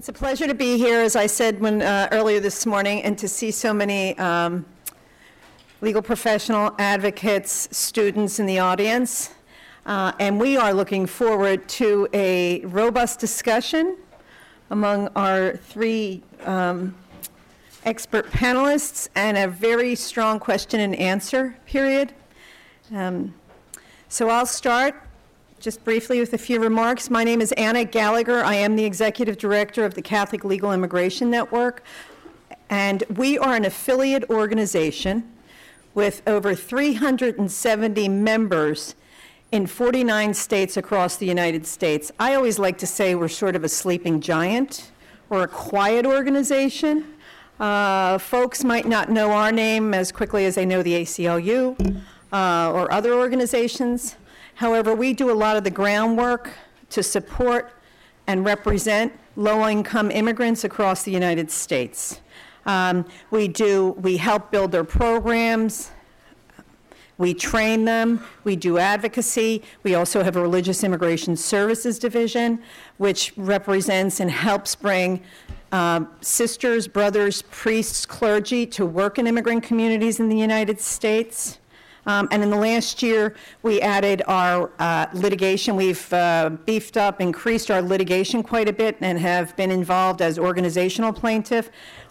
It's a pleasure to be here, as I said when, uh, earlier this morning, and to see so many um, legal professional advocates, students in the audience. Uh, And we are looking forward to a robust discussion among our three um, expert panelists and a very strong question and answer period. Um, So I'll start just briefly with a few remarks. My name is Anna Gallagher. I am the Executive Director of the Catholic Legal Immigration Network. And we are an affiliate organization with over 370 members in 49 states across the United States. I always like to say we're sort of a sleeping giant. We're a quiet organization. Uh, folks might not know our name as quickly as they know the ACLU uh, or other organizations. However, we do a lot of the groundwork to support and represent low-income immigrants across the United States. Um, We do, we help build their programs, we train them, we do advocacy. We also have a Religious Immigration Services Division, which represents and helps bring um, sisters, brothers, priests, clergy to work in immigrant communities in the United States. Um, And in the last year, we added our uh, litigation. We've uh, beefed up, increased our litigation quite a bit, and have been involved as organizational plaintiff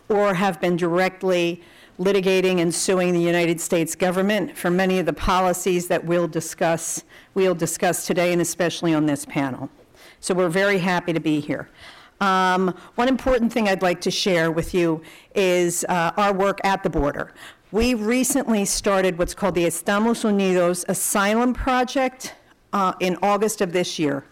or have been directly litigating and suing the United States government for many of the policies that we'll discuss, we'll discuss today, and especially on this panel. So we're very happy to be here. Um, One important thing I'd like to share with you is uh, our work at the border. We recently started what's called the Estamos Unidos Asylum Project uh, in August of this year.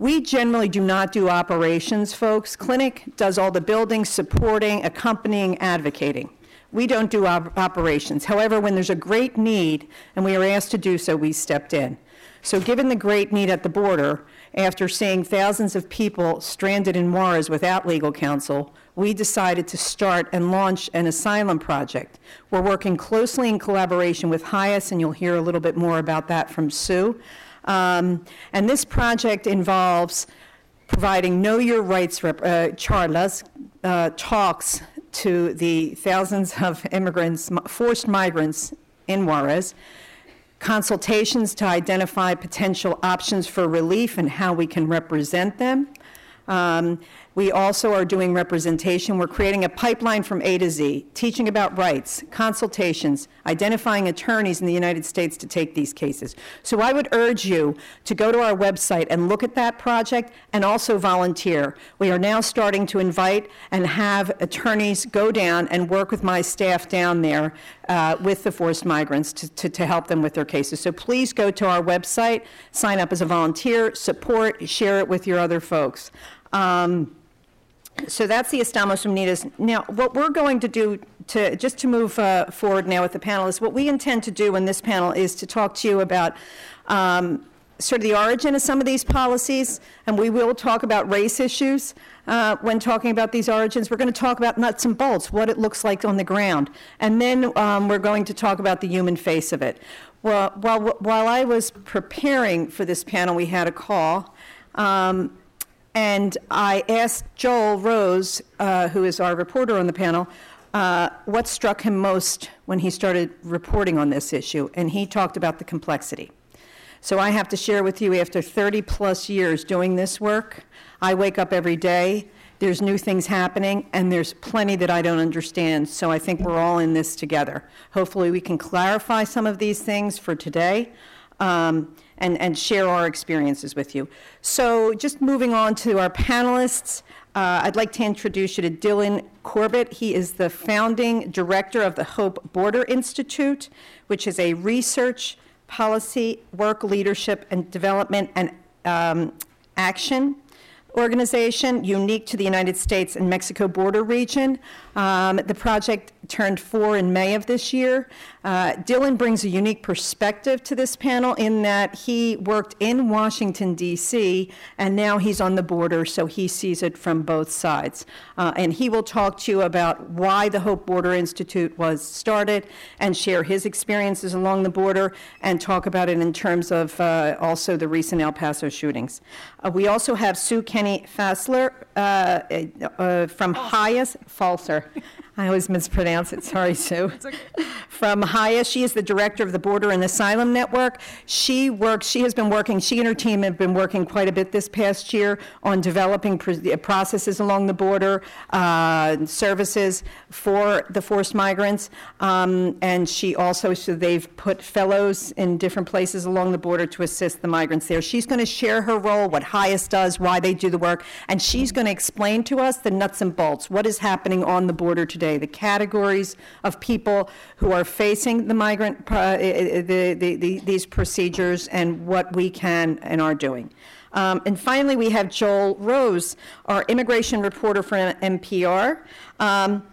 We generally do not do operations, folks. Clinic does all the building, supporting, accompanying, advocating. We don't do op- operations. However, when there's a great need and we are asked to do so, we stepped in. So, given the great need at the border, after seeing thousands of people stranded in Juarez without legal counsel, we decided to start and launch an asylum project. We're working closely in collaboration with HIAS, and you'll hear a little bit more about that from Sue. Um, and this project involves providing Know Your Rights rep- uh, charlas, uh, talks to the thousands of immigrants, forced migrants in Juarez, consultations to identify potential options for relief and how we can represent them. Um, We also are doing representation. We're creating a pipeline from A to Z, teaching about rights, consultations, identifying attorneys in the United States to take these cases. So I would urge you to go to our website and look at that project and also volunteer. We are now starting to invite and have attorneys go down and work with my staff down there uh, with the forced migrants to, to, to help them with their cases. So please go to our website, sign up as a volunteer, support, share it with your other folks. Um, so that's the Estamos Unidos. Now, what we're going to do to, just to move uh, forward now with the panel is what we intend to do in this panel is to talk to you about um, sort of the origin of some of these policies, and we will talk about race issues uh, when talking about these origins. We're going to talk about nuts and bolts, what it looks like on the ground, and then um, we're going to talk about the human face of it. Well, while, while I was preparing for this panel, we had a call. Um, and I asked Joel Rose, uh, who is our reporter on the panel, uh, what struck him most when he started reporting on this issue. And he talked about the complexity. So I have to share with you, after 30 plus years doing this work, I wake up every day, there's new things happening, and there's plenty that I don't understand. So I think we're all in this together. Hopefully, we can clarify some of these things for today. Um, and, and share our experiences with you. So, just moving on to our panelists, uh, I'd like to introduce you to Dylan Corbett. He is the founding director of the Hope Border Institute, which is a research, policy, work, leadership, and development and um, action organization unique to the United States and Mexico border region. Um, the project turned four in May of this year. Uh, Dylan brings a unique perspective to this panel in that he worked in Washington, D.C., and now he's on the border, so he sees it from both sides. Uh, and he will talk to you about why the Hope Border Institute was started and share his experiences along the border and talk about it in terms of uh, also the recent El Paso shootings. Uh, we also have Sue Kenny Fassler uh, uh, from HIAS, Falser. I always mispronounce it, sorry, Sue. From HIAS, she is the director of the Border and Asylum Network. She works, she has been working, she and her team have been working quite a bit this past year on developing pr- processes along the border, uh, services for the forced migrants. Um, And she also, so they've put fellows in different places along the border to assist the migrants there. She's going to share her role, what HIAS does, why they do the work, and she's going to explain to us the nuts and bolts, what is happening on the border today, the categories of people who are facing the migrant, uh, uh, the, the, the, these procedures, and what we can and are doing. Um, and finally, we have Joel Rose, our immigration reporter for NPR. Um,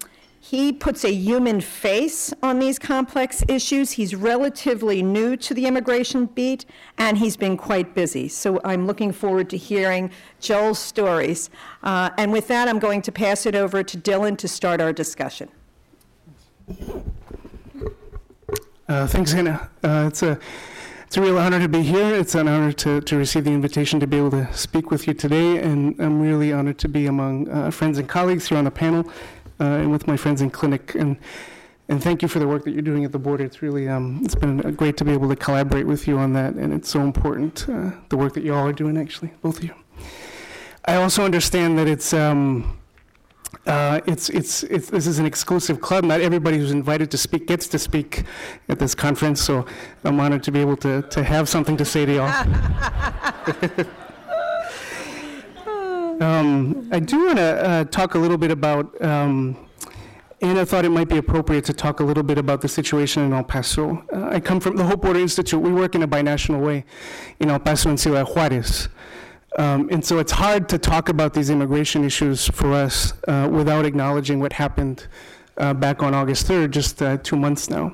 he puts a human face on these complex issues. He's relatively new to the immigration beat, and he's been quite busy. So I'm looking forward to hearing Joel's stories. Uh, and with that, I'm going to pass it over to Dylan to start our discussion. Uh, thanks, Hannah. Uh, it's a it's a real honor to be here. It's an honor to, to receive the invitation to be able to speak with you today, and I'm really honored to be among uh, friends and colleagues here on the panel and with my friends in clinic. And and thank you for the work that you're doing at the border. It's really um, it's been great to be able to collaborate with you on that, and it's so important uh, the work that you all are doing. Actually, both of you. I also understand that it's. Um, uh, it's, it's, it's, this is an exclusive club. Not everybody who's invited to speak gets to speak at this conference, so I'm honored to be able to, to have something to say to y'all. Um, I do want to uh, talk a little bit about, um, Anna thought it might be appropriate to talk a little bit about the situation in El Paso. Uh, I come from the Hope Border Institute. We work in a binational way in El Paso and Ciudad Juarez. Um, and so it's hard to talk about these immigration issues for us uh, without acknowledging what happened uh, back on August 3rd, just uh, two months now.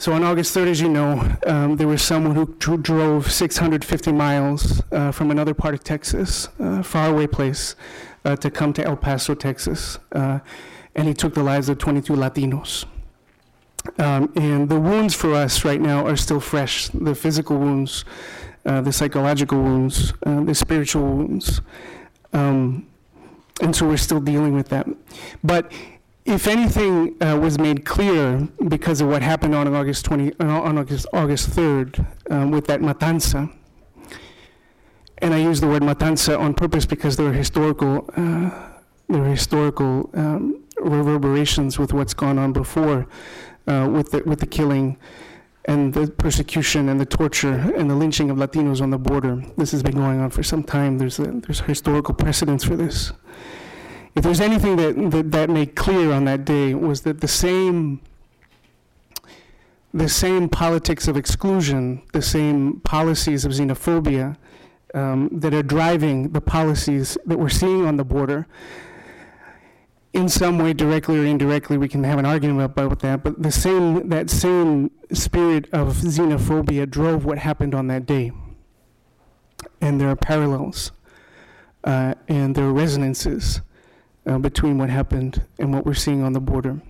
So on August 3rd, as you know, um, there was someone who dro- drove 650 miles uh, from another part of Texas, uh, faraway place, uh, to come to El Paso, Texas, uh, and he took the lives of 22 Latinos. Um, and the wounds for us right now are still fresh. The physical wounds, uh, the psychological wounds, uh, the spiritual wounds, um, and so we're still dealing with that. But if anything uh, was made clear because of what happened on August 20, uh, on August, August 3rd um, with that matanza, and I use the word matanza on purpose because there are historical, uh, there are historical um, reverberations with what's gone on before, uh, with the with the killing, and the persecution and the torture and the lynching of Latinos on the border. This has been going on for some time. There's a, there's historical precedence for this if there's anything that, that, that made clear on that day was that the same the same politics of exclusion, the same policies of xenophobia um, that are driving the policies that we're seeing on the border, in some way, directly or indirectly, we can have an argument about that. But the same that same spirit of xenophobia drove what happened on that day, and there are parallels, uh, and there are resonances uh, between what happened and what we're seeing on the border.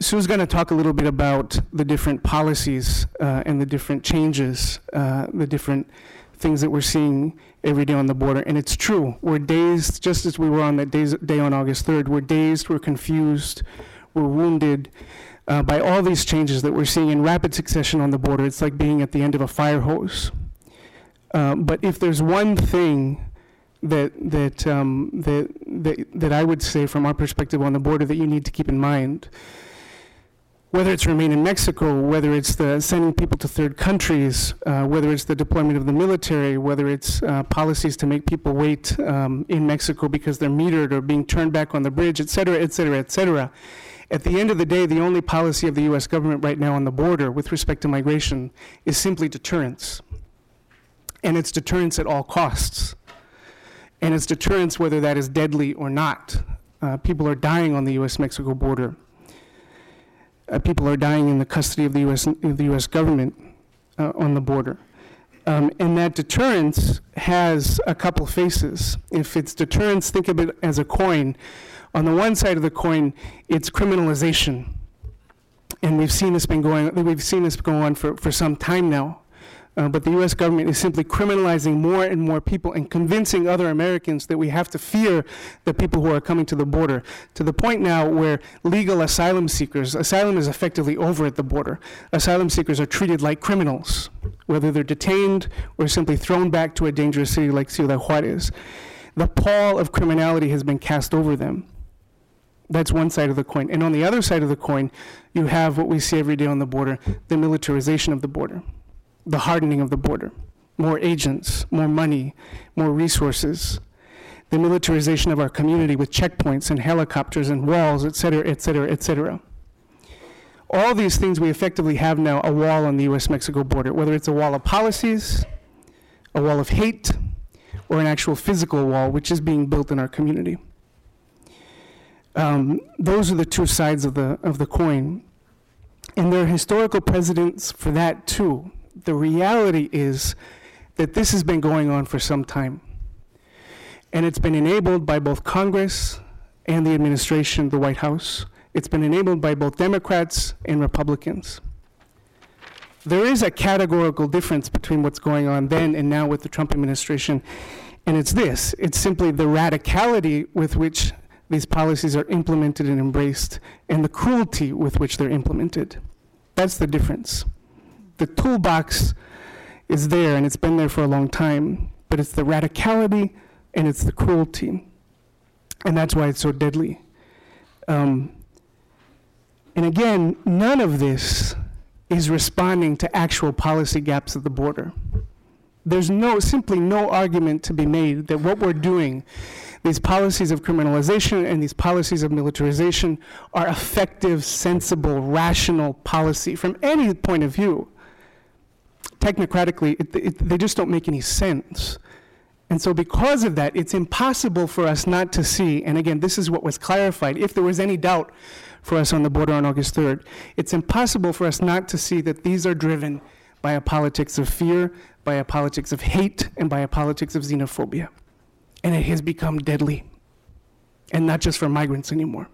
Sue's going to talk a little bit about the different policies uh, and the different changes, uh, the different things that we're seeing every day on the border. And it's true. We're dazed, just as we were on that days, day on August 3rd. We're dazed, we're confused, we're wounded uh, by all these changes that we're seeing in rapid succession on the border. It's like being at the end of a fire hose. Uh, but if there's one thing that that um, that that that I would say from our perspective on the border that you need to keep in mind. Whether it's remain in Mexico, whether it's the sending people to third countries, uh, whether it's the deployment of the military, whether it's uh, policies to make people wait um, in Mexico because they're metered or being turned back on the bridge, et cetera, et cetera, et cetera. At the end of the day, the only policy of the U.S. government right now on the border with respect to migration is simply deterrence. And it's deterrence at all costs and its deterrence, whether that is deadly or not. Uh, people are dying on the U.S. Mexico border. Uh, people are dying in the custody of the U.S. Of the U.S. government uh, on the border. Um, and that deterrence has a couple faces. If it's deterrence, think of it as a coin. On the one side of the coin, it's criminalization. And we've seen this been going we've seen this go on for, for some time now. Uh, but the U.S. government is simply criminalizing more and more people and convincing other Americans that we have to fear the people who are coming to the border to the point now where legal asylum seekers, asylum is effectively over at the border. Asylum seekers are treated like criminals, whether they're detained or simply thrown back to a dangerous city like Ciudad Juarez. The pall of criminality has been cast over them. That's one side of the coin. And on the other side of the coin, you have what we see every day on the border the militarization of the border, the hardening of the border, more agents, more money, more resources, the militarization of our community with checkpoints and helicopters and walls, et cetera, et cetera, et cetera. All these things we effectively have now a wall on the US Mexico border, whether it's a wall of policies, a wall of hate, or an actual physical wall, which is being built in our community. Um, those are the two sides of the, of the coin. And there are historical precedents for that too. The reality is that this has been going on for some time. And it's been enabled by both Congress and the administration, the White House. It's been enabled by both Democrats and Republicans. There is a categorical difference between what's going on then and now with the Trump administration, and it's this it's simply the radicality with which these policies are implemented and embraced, and the cruelty with which they're implemented. That's the difference. The toolbox is there, and it's been there for a long time, but it's the radicality and it's the cruelty. And that's why it's so deadly. Um, and again, none of this is responding to actual policy gaps at the border. There's no, simply no argument to be made that what we're doing these policies of criminalization and these policies of militarization are effective, sensible, rational policy from any point of view. Technocratically, it, it, they just don't make any sense. And so, because of that, it's impossible for us not to see, and again, this is what was clarified. If there was any doubt for us on the border on August 3rd, it's impossible for us not to see that these are driven by a politics of fear, by a politics of hate, and by a politics of xenophobia and it has become deadly. And not just for migrants anymore,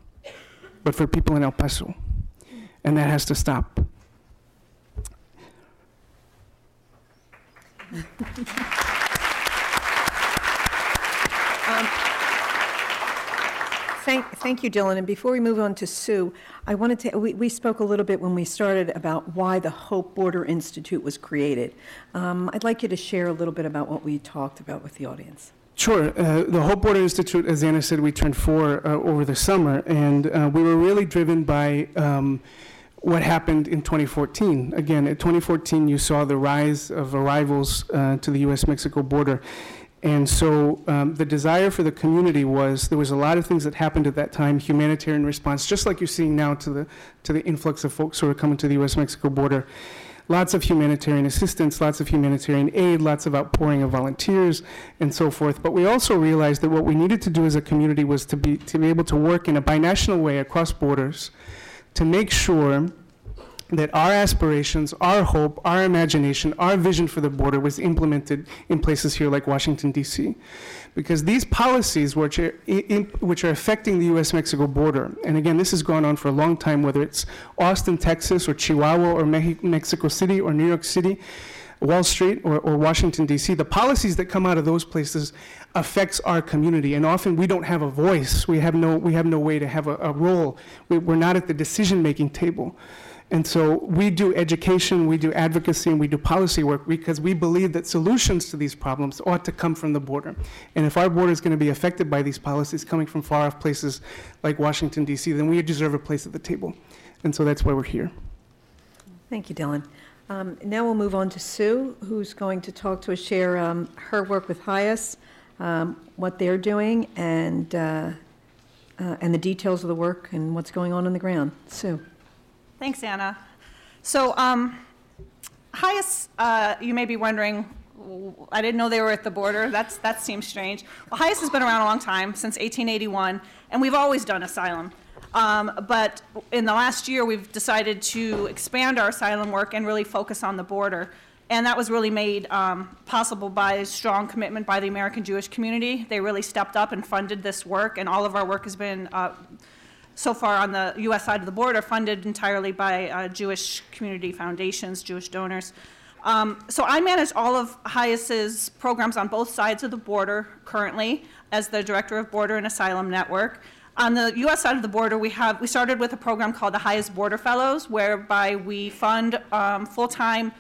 but for people in El Paso. And that has to stop. Thank, thank you, Dylan. And before we move on to Sue, I wanted to, we, we spoke a little bit when we started about why the Hope Border Institute was created. Um, I'd like you to share a little bit about what we talked about with the audience. Sure. Uh, the Hope Border Institute, as Anna said, we turned four uh, over the summer, and uh, we were really driven by um, what happened in 2014. Again, in 2014, you saw the rise of arrivals uh, to the U.S. Mexico border. And so um, the desire for the community was there was a lot of things that happened at that time, humanitarian response, just like you're seeing now to the, to the influx of folks who are coming to the U.S. Mexico border lots of humanitarian assistance, lots of humanitarian aid, lots of outpouring of volunteers, and so forth. But we also realized that what we needed to do as a community was to be, to be able to work in a binational way across borders to make sure that our aspirations, our hope, our imagination, our vision for the border was implemented in places here like Washington, D.C because these policies, which are, in, which are affecting the US Mexico border, and again, this has gone on for a long time, whether it's Austin, Texas, or Chihuahua, or Mexico City, or New York City. Wall Street or, or Washington D.C. The policies that come out of those places affects our community, and often we don't have a voice. We have no we have no way to have a, a role. We, we're not at the decision making table. And so we do education, we do advocacy, and we do policy work because we believe that solutions to these problems ought to come from the border. And if our border is going to be affected by these policies coming from far off places like Washington, D.C., then we deserve a place at the table. And so that's why we're here. Thank you, Dylan. Um, now we'll move on to Sue, who's going to talk to us, share um, her work with HIAS, um, what they're doing, and, uh, uh, and the details of the work and what's going on on the ground. Sue. Thanks, Anna. So, um, uh, you may be wondering, I didn't know they were at the border. That's, that seems strange. Well, has been around a long time, since 1881, and we've always done asylum. Um, but in the last year, we've decided to expand our asylum work and really focus on the border. And that was really made um, possible by a strong commitment by the American Jewish community. They really stepped up and funded this work, and all of our work has been uh, so far on the U.S. side of the border, funded entirely by uh, Jewish community foundations, Jewish donors. Um, So I manage all of HIAS's programs on both sides of the border currently as the Director of Border and Asylum Network. On the U.S. side of the border, we have, we started with a program called the HIAS Border Fellows, whereby we fund um, full-time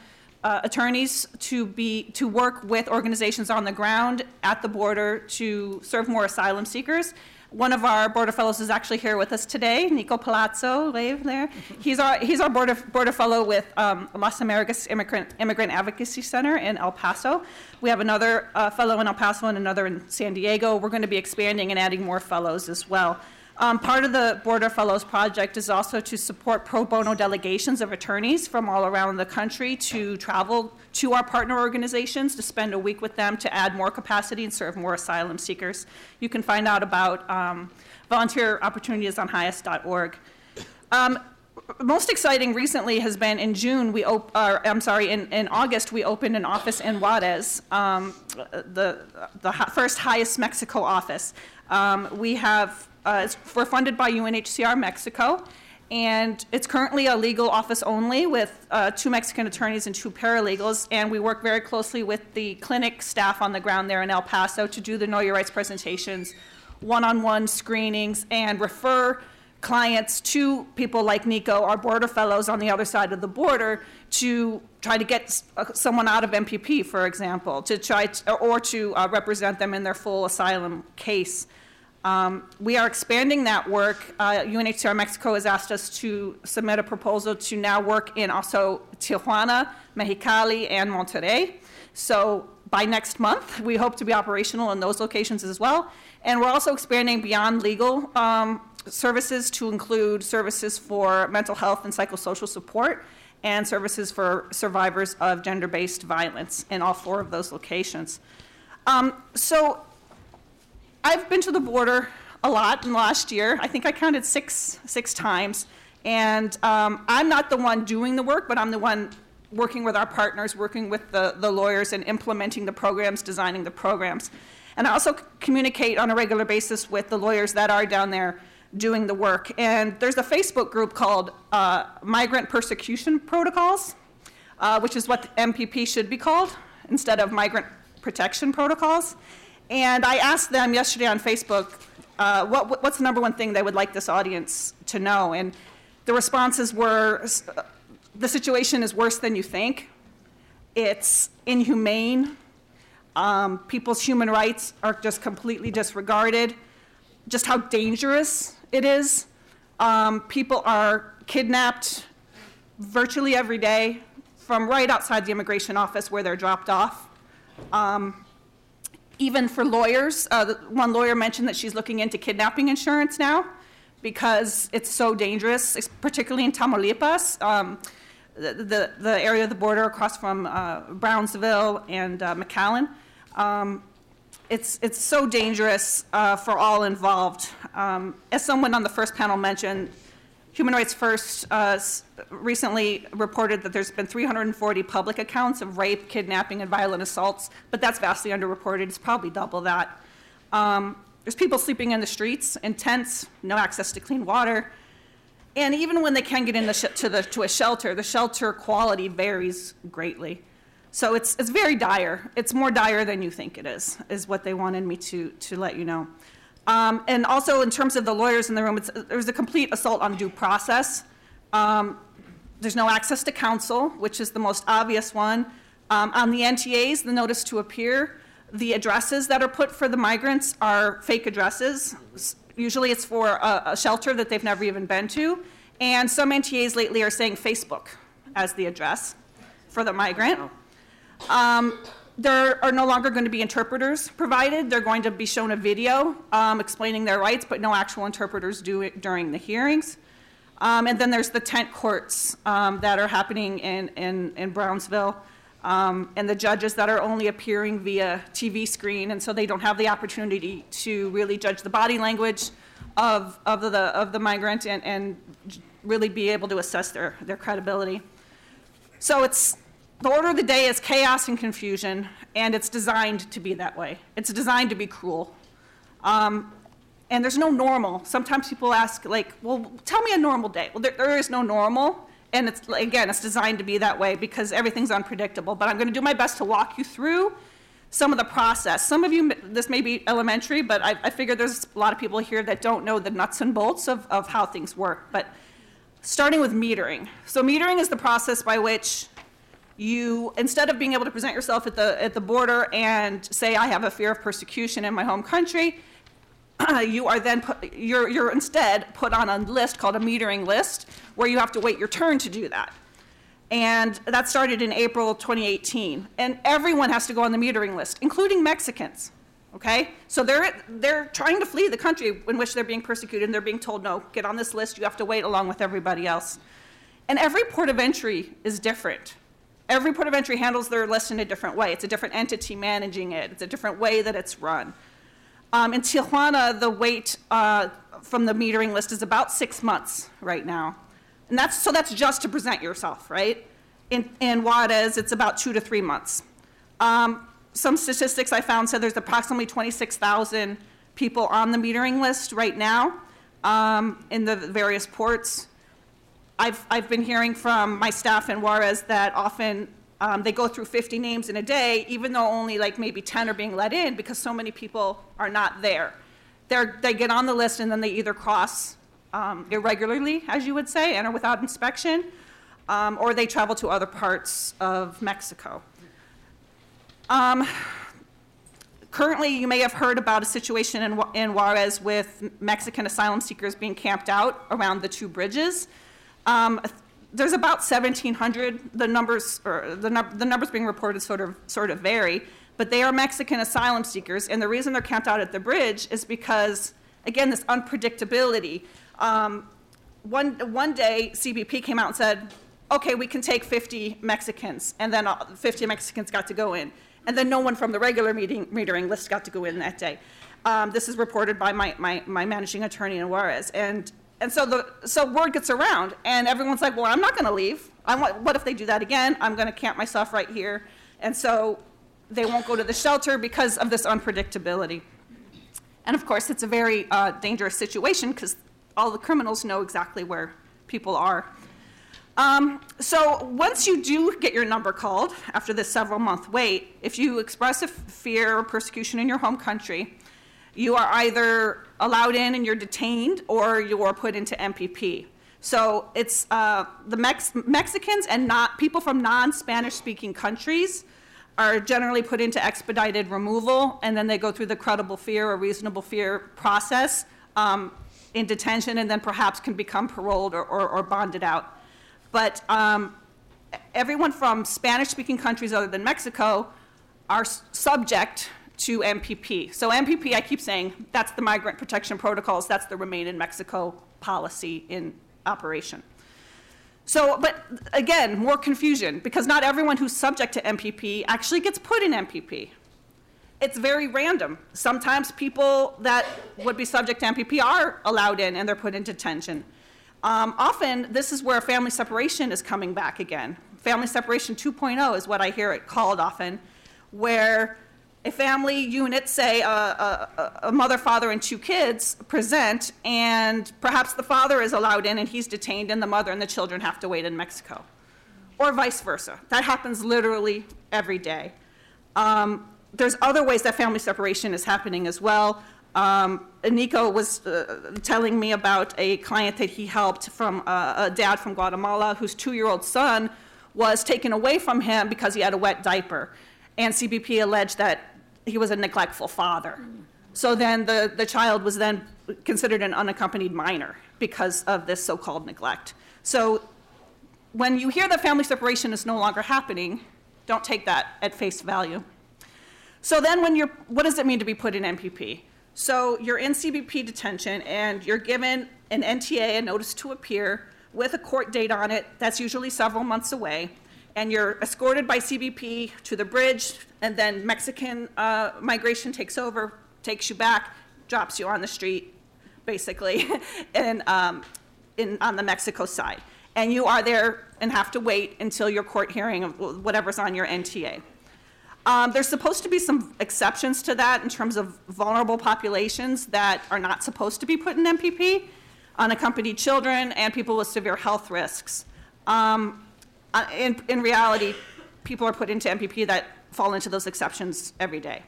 uh, attorneys to be, to work with organizations on the ground at the border to serve more asylum seekers. One of our border fellows is actually here with us today, Nico Palazzo, wave there. He's our, he's our border, border fellow with um, Las Americas Immigrant, Immigrant Advocacy Center in El Paso. We have another uh, fellow in El Paso and another in San Diego. We're going to be expanding and adding more fellows as well. Um, part of the Border Fellows Project is also to support pro bono delegations of attorneys from all around the country to travel to our partner organizations to spend a week with them to add more capacity and serve more asylum seekers. You can find out about um, volunteer opportunities on hias.org. Um, most exciting recently has been in June, we op- or, I'm sorry, in, in August, we opened an office in Juarez, um, the, the first highest Mexico office. Um, we have, uh, we're funded by UNHCR Mexico, and it's currently a legal office only with uh, two Mexican attorneys and two paralegals, and we work very closely with the clinic staff on the ground there in El Paso to do the Know Your Rights presentations, one-on-one screenings, and refer clients to people like Nico, our border fellows on the other side of the border, to try to get uh, someone out of MPP, for example, to try to, or to uh, represent them in their full asylum case. Um, we are expanding that work. Uh, UNHCR Mexico has asked us to submit a proposal to now work in also Tijuana, Mexicali, and Monterrey. So by next month, we hope to be operational in those locations as well. And we're also expanding beyond legal um, services to include services for mental health and psychosocial support and services for survivors of gender-based violence in all four of those locations. Um, so I've been to the border a lot in the last year. I think I counted six, six times. And um, I'm not the one doing the work, but I'm the one working with our partners, working with the, the lawyers, and implementing the programs, designing the programs. And I also communicate on a regular basis with the lawyers that are down there doing the work. And there's a Facebook group called uh, Migrant Persecution Protocols, uh, which is what the MPP should be called instead of Migrant Protection Protocols. And I asked them yesterday on Facebook, uh, what, what's the number one thing they would like this audience to know? And the responses were, uh, the situation is worse than you think. It's inhumane. Um, people's human rights are just completely disregarded. Just how dangerous it is. Um, people are kidnapped virtually every day from right outside the immigration office where they're dropped off. Um, even for lawyers, uh, one lawyer mentioned that she's looking into kidnapping insurance now because it's so dangerous, it's particularly in Tamaulipas, um, the, the, the area of the border across from uh, Brownsville and uh, McAllen. Um, it's, it's so dangerous uh, for all involved. Um, as someone on the first panel mentioned, Human Rights First uh, recently reported that there's been 340 public accounts of rape, kidnapping, and violent assaults, but that's vastly underreported. It's probably double that. Um, there's people sleeping in the streets, in tents, no access to clean water. And even when they can get in the sh- to, the, to a shelter, the shelter quality varies greatly. So it's, it's very dire. It's more dire than you think it is, is what they wanted me to, to let you know. Um, and also, in terms of the lawyers in the room, it's, there's a complete assault on due process. Um, there's no access to counsel, which is the most obvious one. Um, on the NTAs, the notice to appear, the addresses that are put for the migrants are fake addresses. Usually it's for a, a shelter that they've never even been to. And some NTAs lately are saying Facebook as the address for the migrant. Um, there are no longer going to be interpreters provided. They're going to be shown a video um, explaining their rights, but no actual interpreters do it during the hearings. Um, and then there's the tent courts um, that are happening in, in, in Brownsville, um, and the judges that are only appearing via TV screen, and so they don't have the opportunity to really judge the body language of, of, the, of the migrant and, and really be able to assess their, their credibility. So it's, the order of the day is chaos and confusion, and it's designed to be that way. It's designed to be cruel. Um, and there's no normal. Sometimes people ask, like, well, tell me a normal day. Well, there, there is no normal. And it's, again, it's designed to be that way because everything's unpredictable. But I'm going to do my best to walk you through some of the process. Some of you, this may be elementary, but I, I figure there's a lot of people here that don't know the nuts and bolts of, of how things work. But starting with metering. So metering is the process by which you, instead of being able to present yourself at the, at the border and say, I have a fear of persecution in my home country, you are then put, you're, you're instead put on a list called a metering list where you have to wait your turn to do that. And that started in April 2018. And everyone has to go on the metering list, including Mexicans. Okay? So they're, they're trying to flee the country in which they're being persecuted, and they're being told, no, get on this list, you have to wait along with everybody else. And every port of entry is different. Every port of entry handles their list in a different way. It's a different entity managing it, it's a different way that it's run. Um, in Tijuana, the wait uh, from the metering list is about six months right now. And that's, so that's just to present yourself, right? In, in Juarez, it's about two to three months. Um, some statistics I found said there's approximately 26,000 people on the metering list right now um, in the various ports. I've, I've been hearing from my staff in Juarez that often um, they go through 50 names in a day, even though only like maybe 10 are being let in because so many people are not there. They're, they get on the list and then they either cross um, irregularly, as you would say, and are without inspection, um, or they travel to other parts of Mexico. Um, currently, you may have heard about a situation in, in Juarez with Mexican asylum seekers being camped out around the two bridges. Um, there's about 1,700. The numbers, or the, the numbers being reported sort of, sort of vary, but they are Mexican asylum seekers, and the reason they're camped out at the bridge is because, again, this unpredictability. Um, one, one day, CBP came out and said, okay, we can take 50 Mexicans, and then uh, 50 Mexicans got to go in. And then no one from the regular meeting, metering list got to go in that day. Um, this is reported by my, my, my managing attorney in Juarez. And, and so, the, so word gets around, and everyone's like, well, I'm not going to leave. I want, what if they do that again? I'm going to camp myself right here. And so they won't go to the shelter because of this unpredictability. And of course, it's a very uh, dangerous situation because all the criminals know exactly where people are. Um, so once you do get your number called after this several month wait, if you express a fear or persecution in your home country, you are either allowed in and you're detained or you are put into MPP. So it's uh, the Mex- Mexicans and not people from non-Spanish speaking countries are generally put into expedited removal, and then they go through the credible fear or reasonable fear process um, in detention, and then perhaps can become paroled or, or, or bonded out. But um, everyone from Spanish speaking countries other than Mexico are subject to MPP. So, MPP, I keep saying, that's the Migrant Protection Protocols, that's the Remain in Mexico policy in operation. So, but again, more confusion because not everyone who's subject to MPP actually gets put in MPP. It's very random. Sometimes people that would be subject to MPP are allowed in and they're put in detention. Um, often, this is where family separation is coming back again. Family separation 2.0 is what I hear it called often, where a family unit, say a, a, a, mother, father, and two kids, present, and perhaps the father is allowed in and he's detained, and the mother and the children have to wait in Mexico. Or vice versa. That happens literally every day. Um, there's other ways that family separation is happening as well. Um, Nico was uh, telling me about a client that he helped from uh, a dad from Guatemala whose two year old son was taken away from him because he had a wet diaper. And CBP alleged that he was a neglectful father. So then the, the child was then considered an unaccompanied minor because of this so called neglect. So when you hear that family separation is no longer happening, don't take that at face value. So then when you're, what does it mean to be put in MPP? So you're in CBP detention and you're given an NTA, a notice to appear, with a court date on it. That's usually several months away. And you're escorted by CBP to the bridge, and then Mexican uh, migration takes over, takes you back, drops you on the street, basically, and um, in, on the Mexico side. And you are there and have to wait until your court hearing of whatever's on your NTA. Um, there's supposed to be some exceptions to that in terms of vulnerable populations that are not supposed to be put in MPP, unaccompanied children, and people with severe health risks. Um, uh, in, in reality, people are put into MPP that fall into those exceptions every day.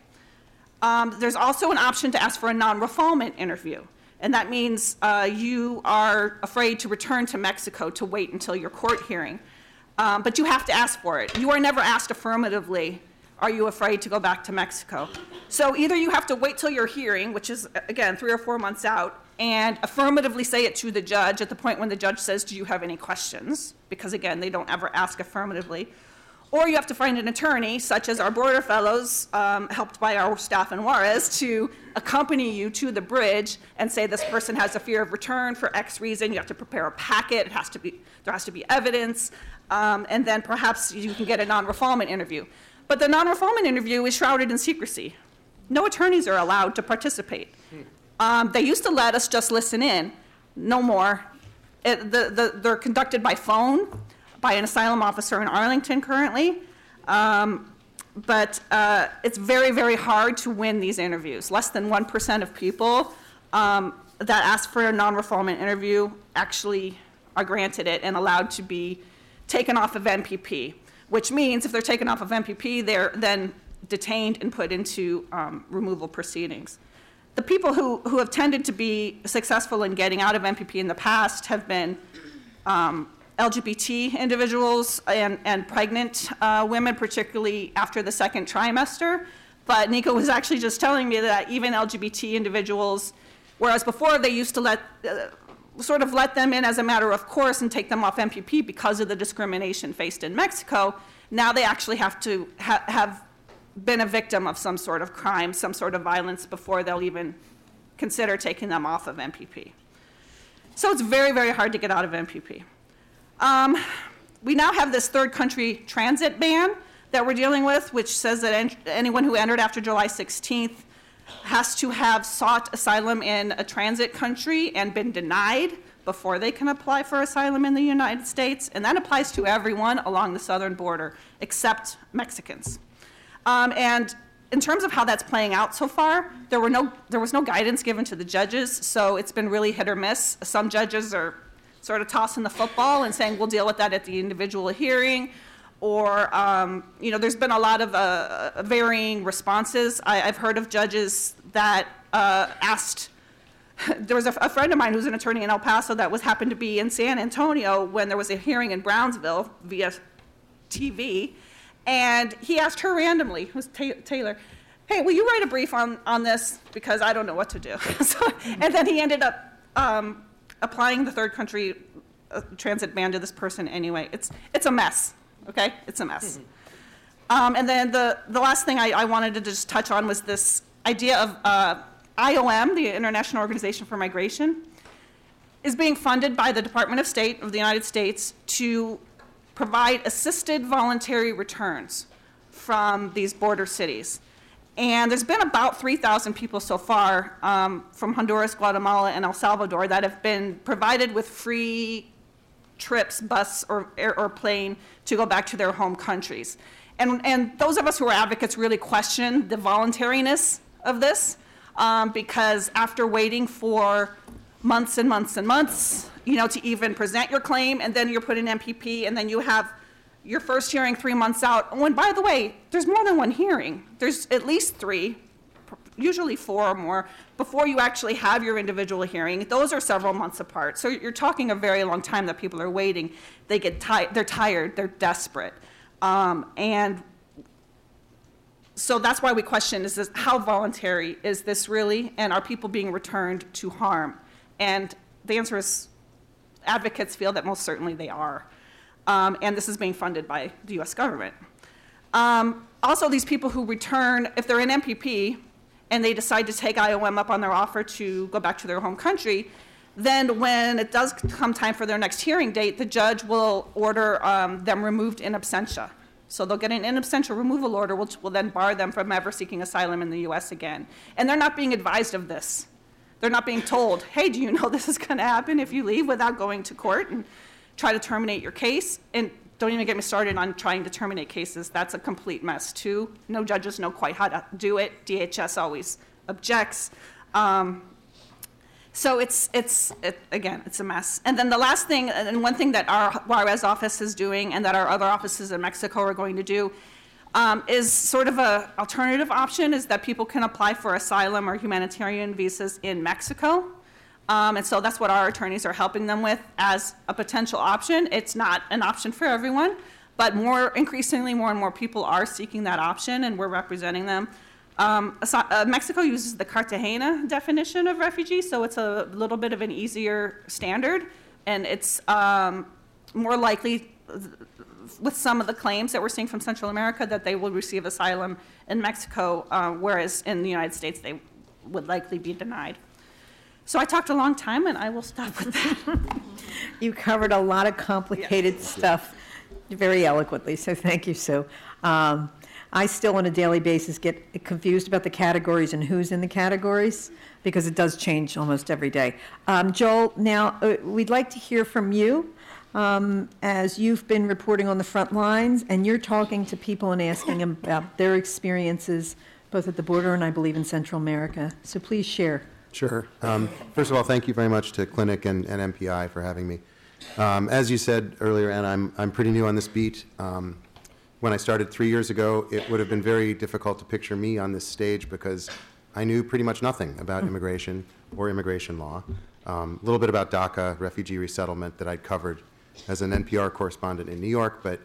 Um, there's also an option to ask for a non-refoulement interview. And that means uh, you are afraid to return to Mexico to wait until your court hearing. Um, but you have to ask for it. You are never asked affirmatively, are you afraid to go back to Mexico? So either you have to wait till your hearing, which is, again, three or four months out, and affirmatively say it to the judge at the point when the judge says, Do you have any questions? Because again, they don't ever ask affirmatively. Or you have to find an attorney, such as our Border Fellows, um, helped by our staff in Juarez, to accompany you to the bridge and say this person has a fear of return for X reason. You have to prepare a packet. It has to be, there has to be evidence. Um, and then perhaps you can get a non refoulement interview. But the non refoulement interview is shrouded in secrecy. No attorneys are allowed to participate. Um, they used to let us just listen in, no more. It, the, the, they're conducted by phone by an asylum officer in Arlington currently. Um, but uh, it's very, very hard to win these interviews. Less than 1% of people um, that ask for a non refoulement interview actually are granted it and allowed to be taken off of MPP, which means if they're taken off of MPP, they're then detained and put into um, removal proceedings. The people who, who have tended to be successful in getting out of MPP in the past have been um, LGBT individuals and, and pregnant uh, women, particularly after the second trimester. But Nico was actually just telling me that even LGBT individuals, whereas before they used to let, uh, sort of let them in as a matter of course and take them off MPP because of the discrimination faced in Mexico, now they actually have to ha- have been a victim of some sort of crime, some sort of violence before they'll even consider taking them off of MPP. So it's very, very hard to get out of MPP. Um, we now have this third country transit ban that we're dealing with, which says that en- anyone who entered after July 16th has to have sought asylum in a transit country and been denied before they can apply for asylum in the United States. And that applies to everyone along the southern border except Mexicans. Um, and in terms of how that's playing out so far, there, were no, there was no guidance given to the judges, so it's been really hit or miss. Some judges are sort of tossing the football and saying we'll deal with that at the individual hearing. Or, um, you know, there's been a lot of uh, varying responses. I, have heard of judges that uh, asked, there was a, a, friend of mine who's an attorney in El Paso that was happened to be in San Antonio when there was a hearing in Brownsville via TV. And he asked her randomly, who's Taylor, hey, will you write a brief on, on this? Because I don't know what to do. so, and then he ended up um, applying the third country uh, transit ban to this person anyway. It's, it's a mess, okay? It's a mess. Um, and then the, the last thing I, I wanted to just touch on was this idea of uh, IOM, the International Organization for Migration, is being funded by the Department of State of the United States to provide assisted voluntary returns from these border cities. And there's been about 3,000 people so far um, from Honduras, Guatemala, and El Salvador that have been provided with free trips, bus or, or plane, to go back to their home countries. And, and those of us who are advocates really question the voluntariness of this um, because after waiting for months and months and months, you know, to even present your claim, and then you're put in MPP, and then you have your first hearing three months out. Oh, and by the way, there's more than one hearing. There's at least three, usually four or more, before you actually have your individual hearing. Those are several months apart. So you're talking a very long time that people are waiting. They get tired, they're tired, they're desperate. Um, and so that's why we question is this how voluntary is this really and are people being returned to harm and the answer is advocates feel that most certainly they are um, and this is being funded by the US government. Um, also, these people who return, if they're in MPP and they decide to take IOM up on their offer to go back to their home country, then when it does come time for their next hearing date, the judge will order um, them removed in absentia. So they'll get an in absentia removal order, which will then bar them from ever seeking asylum in the US again. And they're not being advised of this. They're not being told, hey, do you know this is going to happen if you leave without going to court? And try to terminate your case. And don't even get me started on trying to terminate cases. That's a complete mess, too. No judges know quite how to do it. DHS always objects. Um, So it's, it's, it, again, it's a mess. And then the last thing, and one thing that our Juarez office is doing and that our other offices in Mexico are going to do um, is sort of an alternative option is that people can apply for asylum or humanitarian visas in Mexico. Um, and so that's what our attorneys are helping them with as a potential option. It's not an option for everyone, but more increasingly, more and more people are seeking that option, and we're representing them. Um, uh, Mexico uses the Cartagena definition of refugee, so it's a little bit of an easier standard, and it's um, more likely with some of the claims that we're seeing from Central America that they will receive asylum in Mexico, uh, whereas in the United States they would likely be denied. So I talked a long time, and I will stop with that. You covered a lot of complicated stuff very eloquently, so thank you, Sue. Um, I still, on a daily basis, get confused about the categories and who's in the categories, because it does change almost every day. Um, Joel, now, uh, we'd like to hear from you, um, as you've been reporting on the front lines, and you're talking to people and asking them about their experiences, both at the border and I believe in Central America. So please share. Sure. Um, First of all, thank you very much to Clinic and and MPI for having me. Um, As you said earlier, and I'm I'm pretty new on this beat. Um, When I started three years ago, it would have been very difficult to picture me on this stage because I knew pretty much nothing about immigration or immigration law. Um, A little bit about DACA, refugee resettlement, that I'd covered as an NPR correspondent in New York, but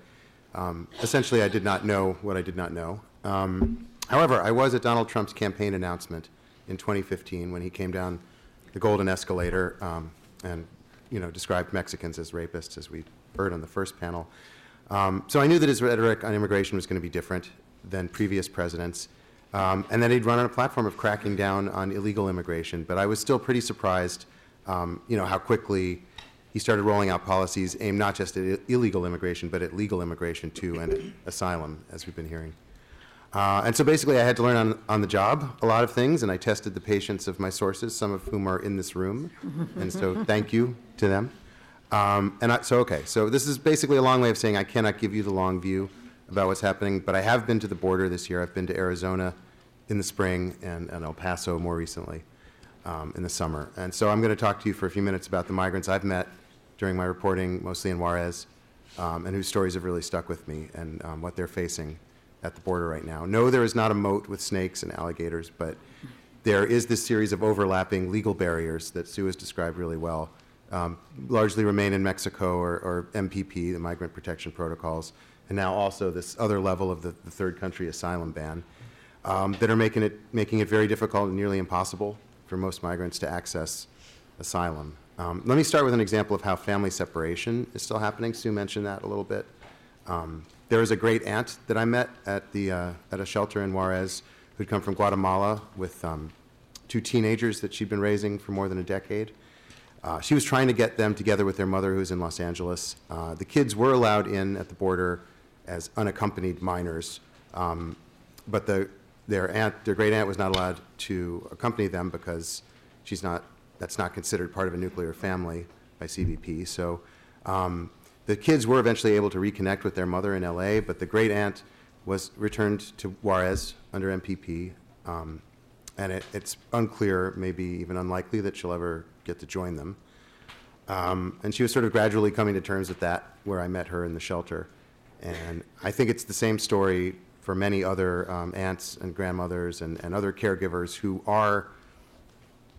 um, essentially I did not know what I did not know. Um, However, I was at Donald Trump's campaign announcement in 2015 when he came down the golden escalator um, and, you know, described Mexicans as rapists, as we heard on the first panel. Um, so I knew that his rhetoric on immigration was going to be different than previous presidents, um, and that he'd run on a platform of cracking down on illegal immigration. But I was still pretty surprised, um, you know, how quickly he started rolling out policies aimed not just at illegal immigration, but at legal immigration too, and asylum, as we've been hearing. Uh, and so basically, I had to learn on, on the job a lot of things, and I tested the patience of my sources, some of whom are in this room. and so, thank you to them. Um, and I, so, okay, so this is basically a long way of saying I cannot give you the long view about what's happening, but I have been to the border this year. I've been to Arizona in the spring and, and El Paso more recently um, in the summer. And so, I'm going to talk to you for a few minutes about the migrants I've met during my reporting, mostly in Juarez, um, and whose stories have really stuck with me and um, what they're facing at the border right now. No, there is not a moat with snakes and alligators, but there is this series of overlapping legal barriers that Sue has described really well, um, largely remain in Mexico or, or MPP, the Migrant Protection Protocols, and now also this other level of the, the third country asylum ban, um, that are making it, making it very difficult and nearly impossible for most migrants to access asylum. Um, let me start with an example of how family separation is still happening. Sue mentioned that a little bit. Um, there was a great aunt that I met at, the, uh, at a shelter in Juarez who'd come from Guatemala with um, two teenagers that she'd been raising for more than a decade. Uh, she was trying to get them together with their mother, who's in Los Angeles. Uh, the kids were allowed in at the border as unaccompanied minors, um, but the, their aunt, their great aunt, was not allowed to accompany them because she's not. That's not considered part of a nuclear family by CBP. So um, the kids were eventually able to reconnect with their mother in LA, but the great aunt was returned to Juarez under MPP, um, and it, it's unclear, maybe even unlikely, that she'll ever get to join them. Um, and she was sort of gradually coming to terms with that, where I met her in the shelter. And I think it's the same story for many other um, aunts and grandmothers and, and other caregivers who are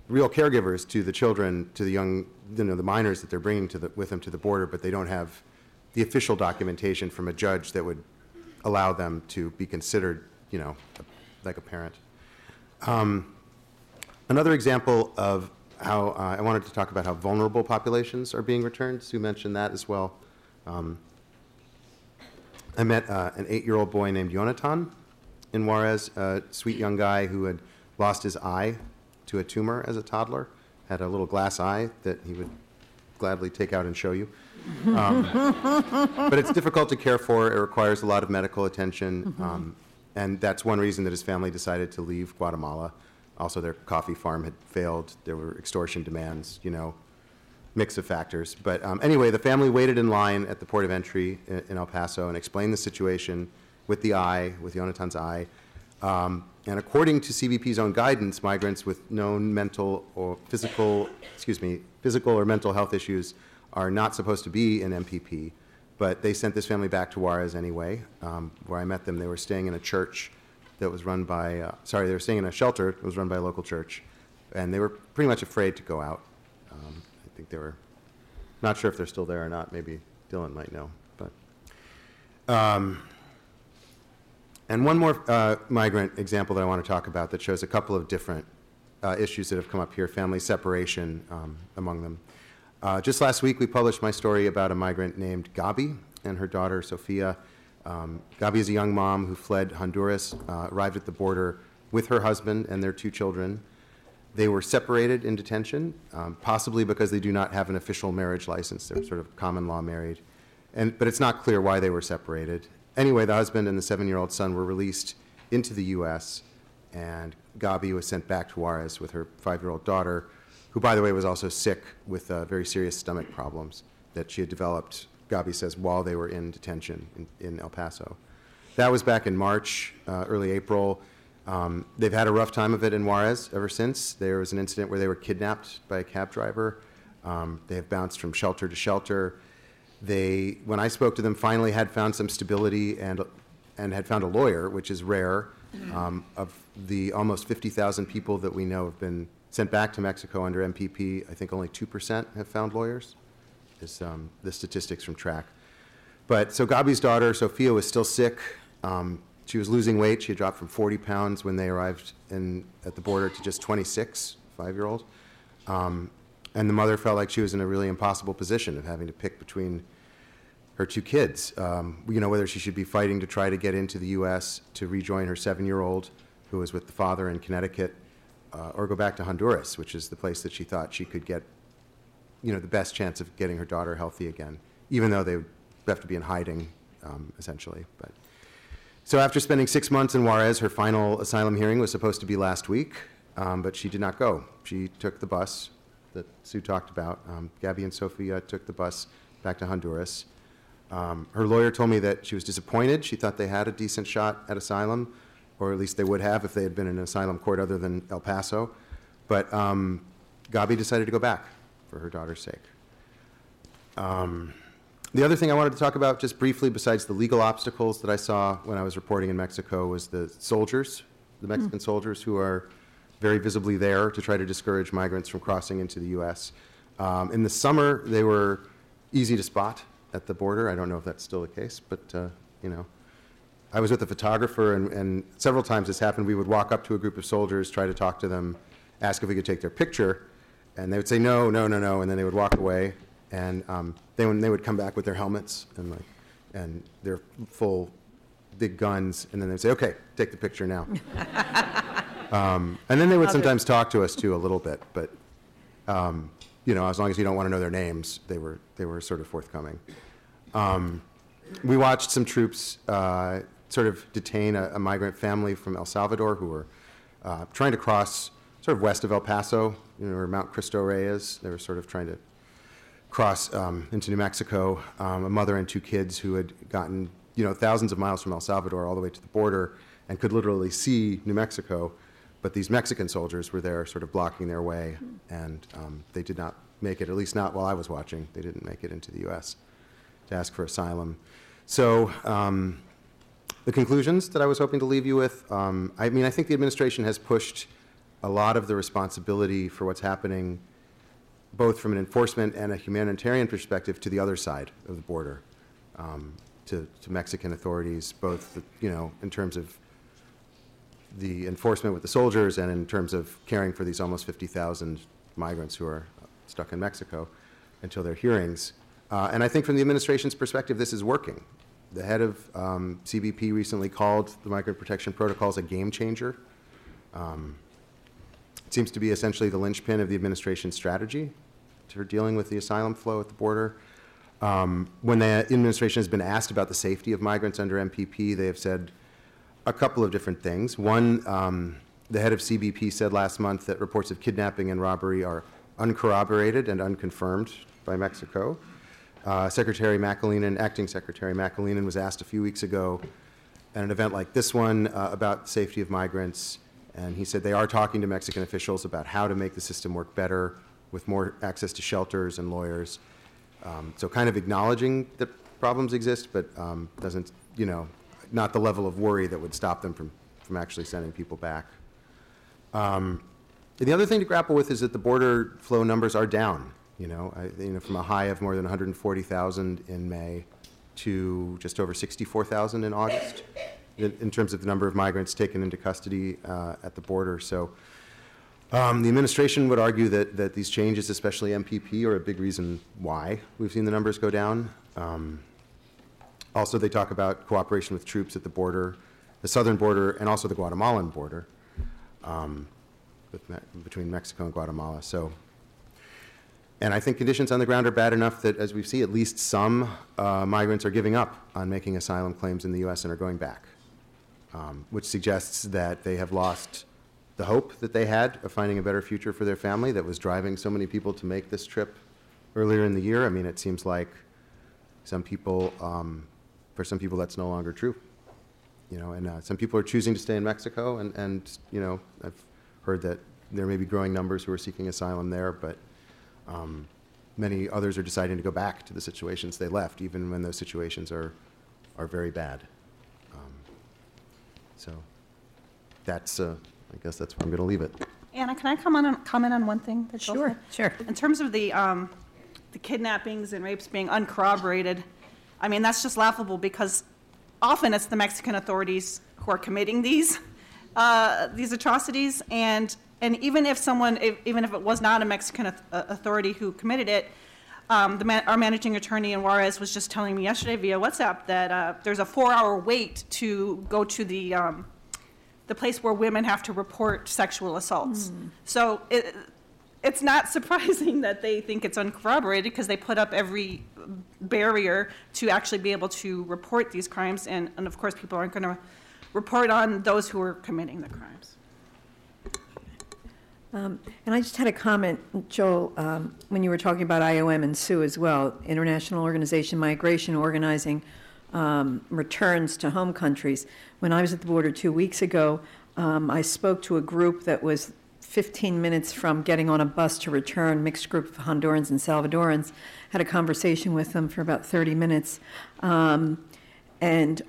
real caregivers to the children, to the young, you know, the minors that they're bringing to the, with them to the border, but they don't have the official documentation from a judge that would allow them to be considered, you know, like a parent. Um, another example of how uh, I wanted to talk about how vulnerable populations are being returned. Sue mentioned that as well. Um, I met uh, an eight-year-old boy named Jonathan in Juarez, a sweet young guy who had lost his eye to a tumor as a toddler, had a little glass eye that he would gladly take out and show you. Um, but it's difficult to care for. It requires a lot of medical attention. Um, and that's one reason that his family decided to leave Guatemala. Also, their coffee farm had failed. There were extortion demands, you know, mix of factors. But um, anyway, the family waited in line at the port of entry in, in El Paso and explained the situation with the eye, with Yonatan's eye. Um, And according to CBP's own guidance, migrants with known mental or physical, excuse me, physical or mental health issues are not supposed to be in MPP, but they sent this family back to Juarez anyway, um, where I met them. They were staying in a church that was run by, uh, sorry, they were staying in a shelter that was run by a local church, and they were pretty much afraid to go out. Um, I think they were, not sure if they're still there or not. Maybe Dylan might know, but. And one more uh, migrant example that I want to talk about that shows a couple of different uh, issues that have come up here, family separation um, among them. Uh, just last week, we published my story about a migrant named Gabi and her daughter, Sophia. Um, Gabi is a young mom who fled Honduras, uh, arrived at the border with her husband and their two children. They were separated in detention, um, possibly because they do not have an official marriage license. They're sort of common law married. And, but it's not clear why they were separated. Anyway, the husband and the seven year old son were released into the U.S., and Gabi was sent back to Juarez with her five year old daughter, who, by the way, was also sick with uh, very serious stomach problems that she had developed, Gabi says, while they were in detention in, in El Paso. That was back in March, uh, early April. Um, they've had a rough time of it in Juarez ever since. There was an incident where they were kidnapped by a cab driver. Um, they have bounced from shelter to shelter. They, when I spoke to them, finally had found some stability and, and had found a lawyer, which is rare. Um, of the almost 50,000 people that we know have been sent back to Mexico under MPP, I think only 2% have found lawyers, is um, the statistics from TRAC. But so Gabi's daughter, Sophia, was still sick. Um, she was losing weight. She had dropped from 40 pounds when they arrived in, at the border to just 26, five year old. Um, and the mother felt like she was in a really impossible position of having to pick between her two kids. Um, you know, whether she should be fighting to try to get into the U.S. to rejoin her seven year old, who was with the father in Connecticut, uh, or go back to Honduras, which is the place that she thought she could get, you know, the best chance of getting her daughter healthy again, even though they would have to be in hiding, um, essentially. But so after spending six months in Juarez, her final asylum hearing was supposed to be last week, um, but she did not go. She took the bus that Sue talked about. Um, Gabi and Sophia took the bus back to Honduras. Um, her lawyer told me that she was disappointed. She thought they had a decent shot at asylum, or at least they would have if they had been in an asylum court other than El Paso. But um, Gabi decided to go back for her daughter's sake. Um, the other thing I wanted to talk about, just briefly, besides the legal obstacles that I saw when I was reporting in Mexico, was the soldiers, the Mexican soldiers who are very visibly there to try to discourage migrants from crossing into the U.S. Um, in the summer, they were easy to spot at the border. I don't know if that's still the case, but uh, you know, I was with a photographer, and, and several times this happened. We would walk up to a group of soldiers, try to talk to them, ask if we could take their picture, and they would say no, no, no, no, and then they would walk away. And um, then they would come back with their helmets and like, and their full big guns, and then they'd say, "Okay, take the picture now." um, and then they would sometimes talk to us too a little bit, but um, you know, as long as you don't want to know their names, they were they were sort of forthcoming. Um, we watched some troops uh, sort of detain a, a, migrant family from El Salvador who were uh, trying to cross sort of west of El Paso, you know, where Mount Cristo Rey is. They were sort of trying to cross um, into New Mexico. Um, a mother and two kids who had gotten you know thousands of miles from El Salvador all the way to the border and could literally see New Mexico but these Mexican soldiers were there sort of blocking their way, and um, they did not make it, at least not while I was watching. They didn't make it into the U.S. to ask for asylum. So, um, the conclusions that I was hoping to leave you with um, I mean, I think the administration has pushed a lot of the responsibility for what's happening, both from an enforcement and a humanitarian perspective, to the other side of the border, um, to, to Mexican authorities, both, you know, in terms of the enforcement with the soldiers and in terms of caring for these almost 50,000 migrants who are stuck in Mexico until their hearings. Uh, and I think from the administration's perspective, this is working. The head of um, CBP recently called the migrant protection protocols a game changer. Um, it seems to be essentially the linchpin of the administration's strategy for dealing with the asylum flow at the border. Um, when the administration has been asked about the safety of migrants under MPP, they have said, a couple of different things. One, um, the head of CBP said last month that reports of kidnapping and robbery are uncorroborated and unconfirmed by Mexico. Uh, Secretary McAleenan, Acting Secretary McAleenan, was asked a few weeks ago at an event like this one uh, about safety of migrants, and he said they are talking to Mexican officials about how to make the system work better with more access to shelters and lawyers. Um, So kind of acknowledging that problems exist, but um, doesn't, you know, not the level of worry that would stop them from, from actually sending people back. Um, The other thing to grapple with is that the border flow numbers are down, you know, I- you know, from a high of more than 140,000 in May to just over 64,000 in August, in in terms of the number of migrants taken into custody uh, at the border. So um, the administration would argue that, that these changes, especially MPP, are a big reason why we've seen the numbers go down. Um, Also, they talk about cooperation with troops at the border, the southern border, and also the Guatemalan border um, Me- between Mexico and Guatemala. So, and I think conditions on the ground are bad enough that, as we see, at least some uh, migrants are giving up on making asylum claims in the U.S. and are going back, um, which suggests that they have lost the hope that they had of finding a better future for their family that was driving so many people to make this trip earlier in the year. I mean, it seems like some people, um, for some people, that's no longer true. You know, and uh, some people are choosing to stay in Mexico, and, and you know, I've heard that there may be growing numbers who are seeking asylum there, but um, many others are deciding to go back to the situations they left, even when those situations are, are very bad. Um, so that's, uh, I guess that's where I'm going to leave it. Anna, can I comment on, comment on one thing that Sure, sure. In terms of the, um, the kidnappings and rapes being uncorroborated, I mean, that's just laughable because often it's the Mexican authorities who are committing these, uh, these atrocities. And, and even if someone, if- even if it was not a Mexican uh, authority who committed it, um, the, ma- our managing attorney in Juarez was just telling me yesterday via WhatsApp that, uh, there's a four-hour wait to go to the, um, the place where women have to report sexual assaults. So it, it's not surprising that they think it's uncorroborated because they put up every barrier to actually be able to report these crimes. And, and of course, people aren't going to report on those who are committing the crimes. Um, And I just had a comment, Joel, um, when you were talking about IOM and Sue as well, International Organization Migration Organizing um, Returns to Home Countries. When I was at the border two weeks ago, um, I spoke to a group that was 15 minutes from getting on a bus to return, mixed group of Hondurans and Salvadorans, had a conversation with them for about 30 minutes. Um, And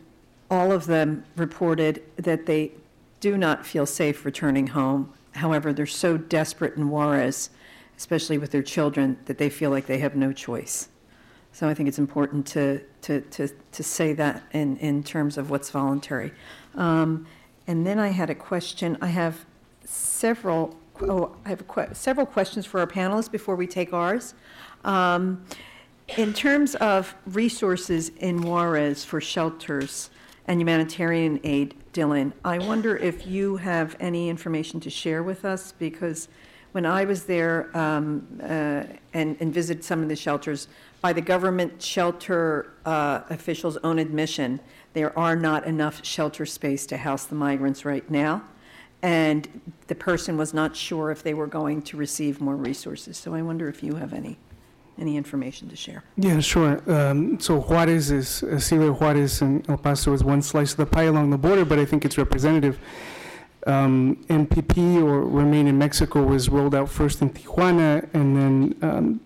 all of them reported that they do not feel safe returning home. However, they're so desperate in Juarez, especially with their children, that they feel like they have no choice. So I think it's important to, to, to, to say that in, in terms of what's voluntary. Um, And then I had a question, I have several, oh, I have que- several questions for our panelists before we take ours. Um, In terms of resources in Juarez for shelters and humanitarian aid, Dylan, I wonder if you have any information to share with us, because when I was there um, uh, and and visited some of the shelters, by the government shelter uh, officials' own admission, there are not enough shelter space to house the migrants right now, and the person was not sure if they were going to receive more resources. So I wonder if you have any, any information to share. Yeah, sure. Um, so Juarez is, uh, Juarez and El Paso is one slice of the pie along the border, but I think it's representative. Um, MPP or Remain in Mexico was rolled out first in Tijuana and then um,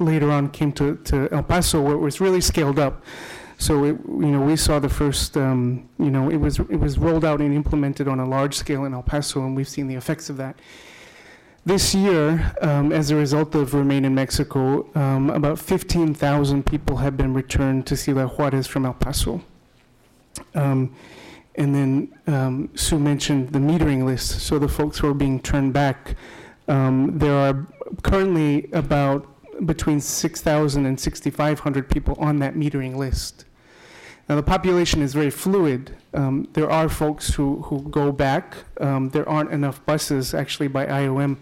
later on came to, to El Paso where it was really scaled up. So it, you know, we saw the first, um, you know, it was it was rolled out and implemented on a large scale in El Paso, and we've seen the effects of that. This year, um, as a result of Remain in Mexico, um, about 15,000 people have been returned to Ciudad Juarez from El Paso. Um, and then um, Sue mentioned the metering list, so the folks who are being turned back. Um, there are currently about between 6,000 and 6,500 people on that metering list. Now, the population is very fluid. Um, there are folks who, who go back. Um, there aren't enough buses, actually, by IOM.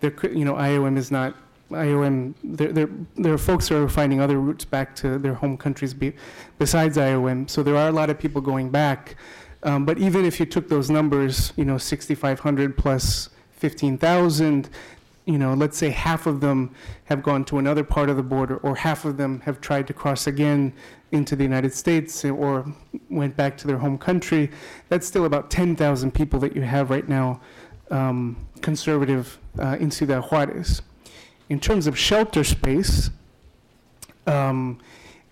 There, you know, IOM is not, IOM, there, there, there are folks who are finding other routes back to their home countries be, besides IOM. So there are a lot of people going back. Um, but even if you took those numbers, you know, 6,500 plus 15,000, you know, let's say half of them have gone to another part of the border, or half of them have tried to cross again into the United States or went back to their home country, that's still about 10,000 people that you have right now, um, conservative uh, in Ciudad Juarez. In terms of shelter space, um,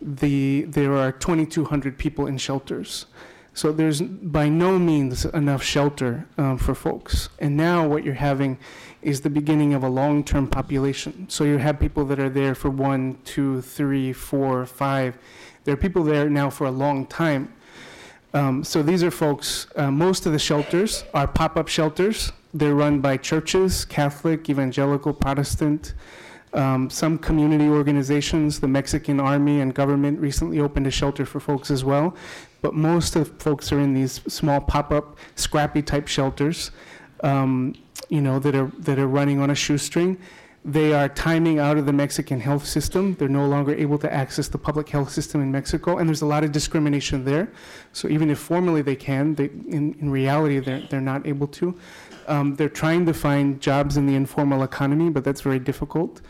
the, there are 2,200 people in shelters. So there's by no means enough shelter um, for folks. And now what you're having is the beginning of a long-term population. So you have people that are there for one, two, three, four, five. There are people there now for a long time. Um, so these are folks, uh, most of the shelters are pop-up shelters. They're run by churches, Catholic, evangelical, Protestant. Um, some community organizations, the Mexican army and government recently opened a shelter for folks as well. But most of the folks are in these small pop-up, scrappy type shelters, um, you know, that are that are running on a shoestring. They are timing out of the Mexican health system. They're no longer able to access the public health system in Mexico, and there's a lot of discrimination there. So even if formally they can, they, in, in reality they're, they're not able to. Um, they're trying to find jobs in the informal economy, but that's very difficult.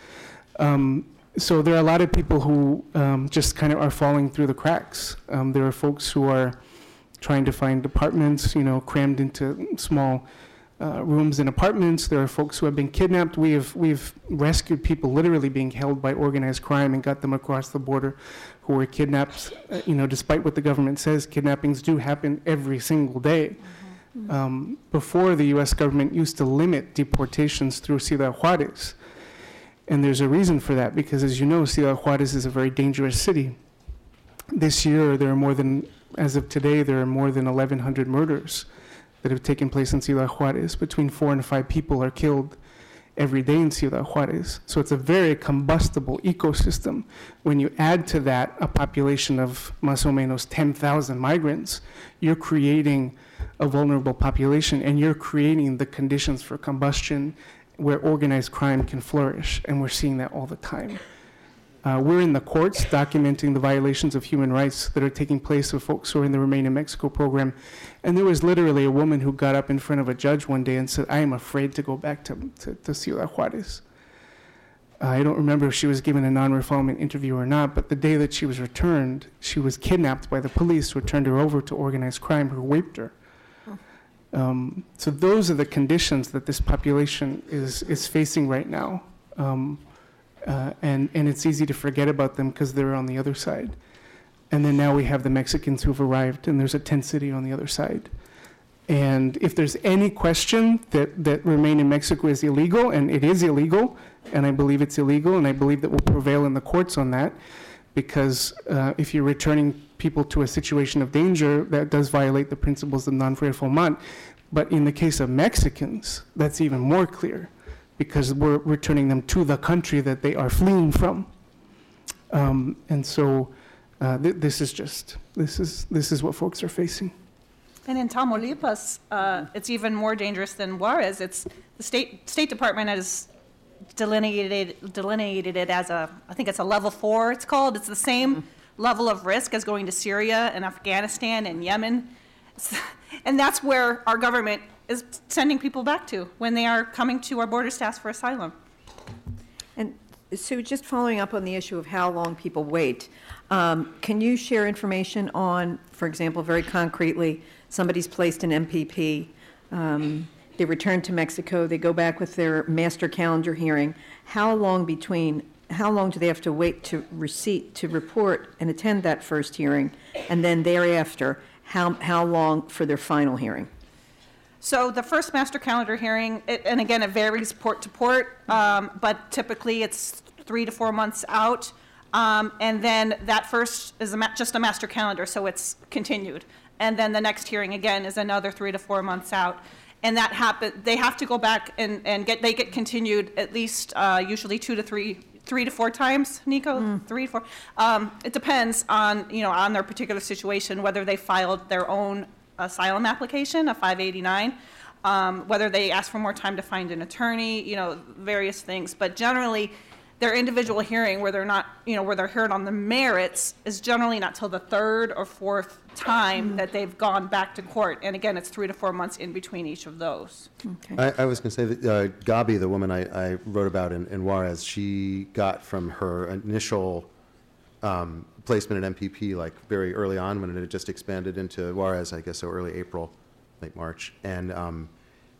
Um, so there are a lot of people who um, just kind of are falling through the cracks. Um, there are folks who are trying to find apartments, you know, crammed into small uh, rooms and apartments. There are folks who have been kidnapped. We have we've rescued people literally being held by organized crime and got them across the border, who were kidnapped. Uh, you know, despite what the government says, kidnappings do happen every single day. Um, before the U.S. government used to limit deportations through Ciudad Juarez. And there's a reason for that because, as you know, Ciudad Juarez is a very dangerous city. This year, there are more than, as of today, there are more than 1,100 murders that have taken place in Ciudad Juarez. Between four and five people are killed every day in Ciudad Juarez. So it's a very combustible ecosystem. When you add to that a population of más o menos 10,000 migrants, you're creating a vulnerable population and you're creating the conditions for combustion where organized crime can flourish, and we're seeing that all the time. Uh, we're in the courts documenting the violations of human rights that are taking place with folks who are in the Remain in Mexico program. And there was literally a woman who got up in front of a judge one day and said, I am afraid to go back to, to, to Ciudad Juarez. Uh, I don't remember if she was given a non refoulement interview or not, but the day that she was returned, she was kidnapped by the police who turned her over to organized crime who raped her. Um, so those are the conditions that this population is, is facing right now. Um, uh, and, and it's easy to forget about them because they're on the other side. And then now we have the Mexicans who've arrived, and there's a tent city on the other side. And if there's any question that, that remain in Mexico is illegal, and it is illegal, and I believe it's illegal, and I believe that we'll prevail in the courts on that, because uh, if you're returning people to a situation of danger, that does violate the principles of non-refoulement. But in the case of Mexicans, that's even more clear, because we're returning them to the country that they are fleeing from. Um, and so uh, th- this is just, this is, this is what folks are facing. And in Tamaulipas, uh, it's even more dangerous than Juarez. It's, the State, State Department has delineated, delineated it as a, I think it's a level four, it's called. It's the same level of risk as going to Syria and Afghanistan and Yemen. And that's where our government is sending people back to when they are coming to our border staffs for asylum. And Sue, just following up on the issue of how long people wait, um, can you share information on, for example, very concretely, somebody's placed in MPP, um, they return to Mexico, they go back with their master calendar hearing, how long between, how long do they have to wait to receipt, to report and attend that first hearing? And then thereafter, how, how long for their final hearing? So the first master calendar hearing, it- and again, it varies port to port, um, but typically it's three to four months out. Um, And then that first is a ma- just a master calendar, so it's continued. And then the next hearing, again, is another three to four months out. And that happen, they have to go back and, and get, they get continued at least uh, usually two to three, three to four times, Nico? Three to four? Um, It depends on, you know, on their particular situation, whether they filed their own asylum application, a 589, um, whether they ask for more time to find an attorney, you know, various things. But generally, their individual hearing where they're not, you know, where they're heard on the merits is generally not till the third or fourth time that they've gone back to court. And again, it's three to four months in between each of those. Okay. I, I was going to say that uh, Gabi, the woman I, I wrote about in, in Juarez, she got from her initial um, placement at MPP like very early on when it had just expanded into Juarez, I guess so early April, late March, and um,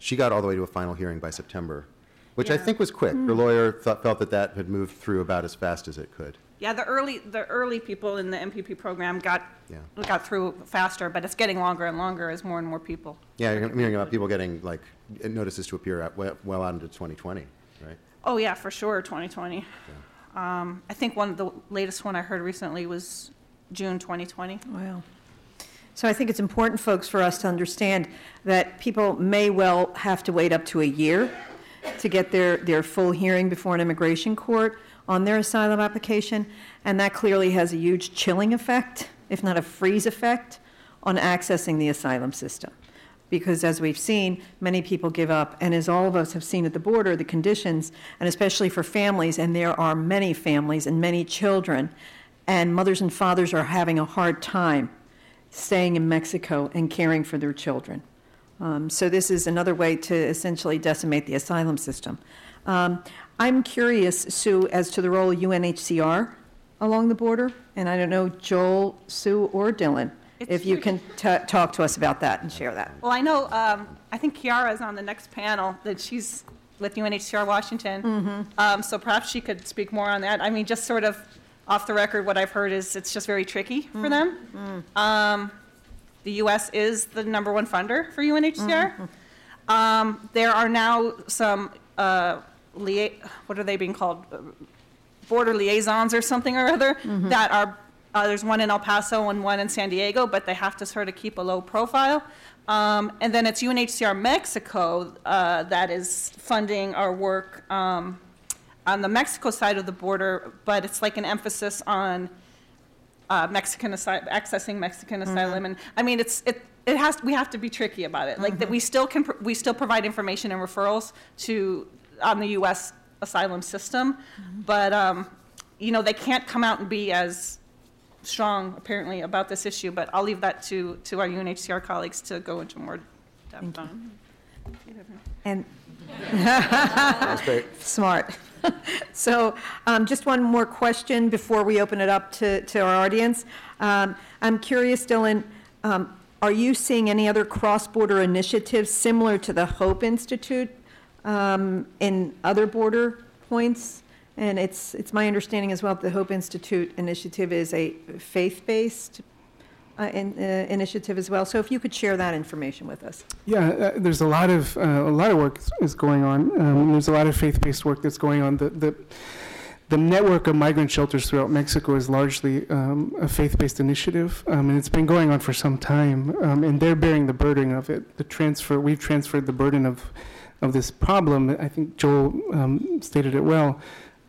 she got all the way to a final hearing by September, which I Yeah. think was quick. Your lawyer thought, felt that that had moved through about as fast as it could. Yeah, the early, the early people in the MPP program got, Yeah. got through faster, but it's getting longer and longer as more and more people. Yeah, you're hearing about people getting like notices to appear at, well, well out into 2020, right? Oh, yeah, for sure, 2020. Um, I think one, of the latest one I heard recently was June 2020. Wow. So I think it's important, folks, for us to understand that people may well have to wait up to a year to get their, their full hearing before an immigration court on their asylum application, and that clearly has a huge chilling effect, if not a freeze effect, on accessing the asylum system. Because as we've seen, many people give up, and as all of us have seen at the border, the conditions, and especially for families, and there are many families and many children, and mothers and fathers are having a hard time staying in Mexico and caring for their children. Um, So this is another way to essentially decimate the asylum system. Um, I'm curious, Sue, as to the role of UNHCR along the border, and I don't know, Joel, Sue, or Dylan, if you can ta- talk to us about that and share that. Well, I know, um, I think Kiara is on the next panel, that she's with UNHCR Washington. Um, so perhaps she could speak more on that. I mean, just sort of off the record, what I've heard is it's just very tricky for them. Um, the US is the number one funder for UNHCR. Um, there are now some, uh, lia- what are they being called? border liaisons or something or other that are, uh, there's one in El Paso and one in San Diego, but they have to sort of keep a low profile. Um, and then it's UNHCR Mexico uh, that is funding our work um, on the Mexico side of the border, but it's like an emphasis on uh, Mexican asylum, accessing Mexican asylum, and I mean, it's it. It has. We have to be tricky about it. Like that, we still can. pr- We still provide information and referrals to on the U.S. asylum system, but um, you know they can't come out and be as strong apparently about this issue. But I'll leave that to to our UNHCR colleagues to go into more depth on. And Smart. So, um, just one more question before we open it up to, to our audience. Um, I'm curious, Dylan, um, are you seeing any other cross-border initiatives similar to the Hope Institute um, in other border points? And it's, it's my understanding as well that the Hope Institute initiative is a faith-based uh, in- uh, initiative as well. So if you could share that information with us. Yeah, uh, there's a lot of uh, a lot of work is- going on. Um, there's a lot of faith-based work that's going on. The the the network of migrant shelters throughout Mexico is largely um, a faith-based initiative, um, and it's been going on for some time. Um, and they're bearing the burden of it. The transfer we've transferred the burden of of this problem. I think Joel um, stated it well.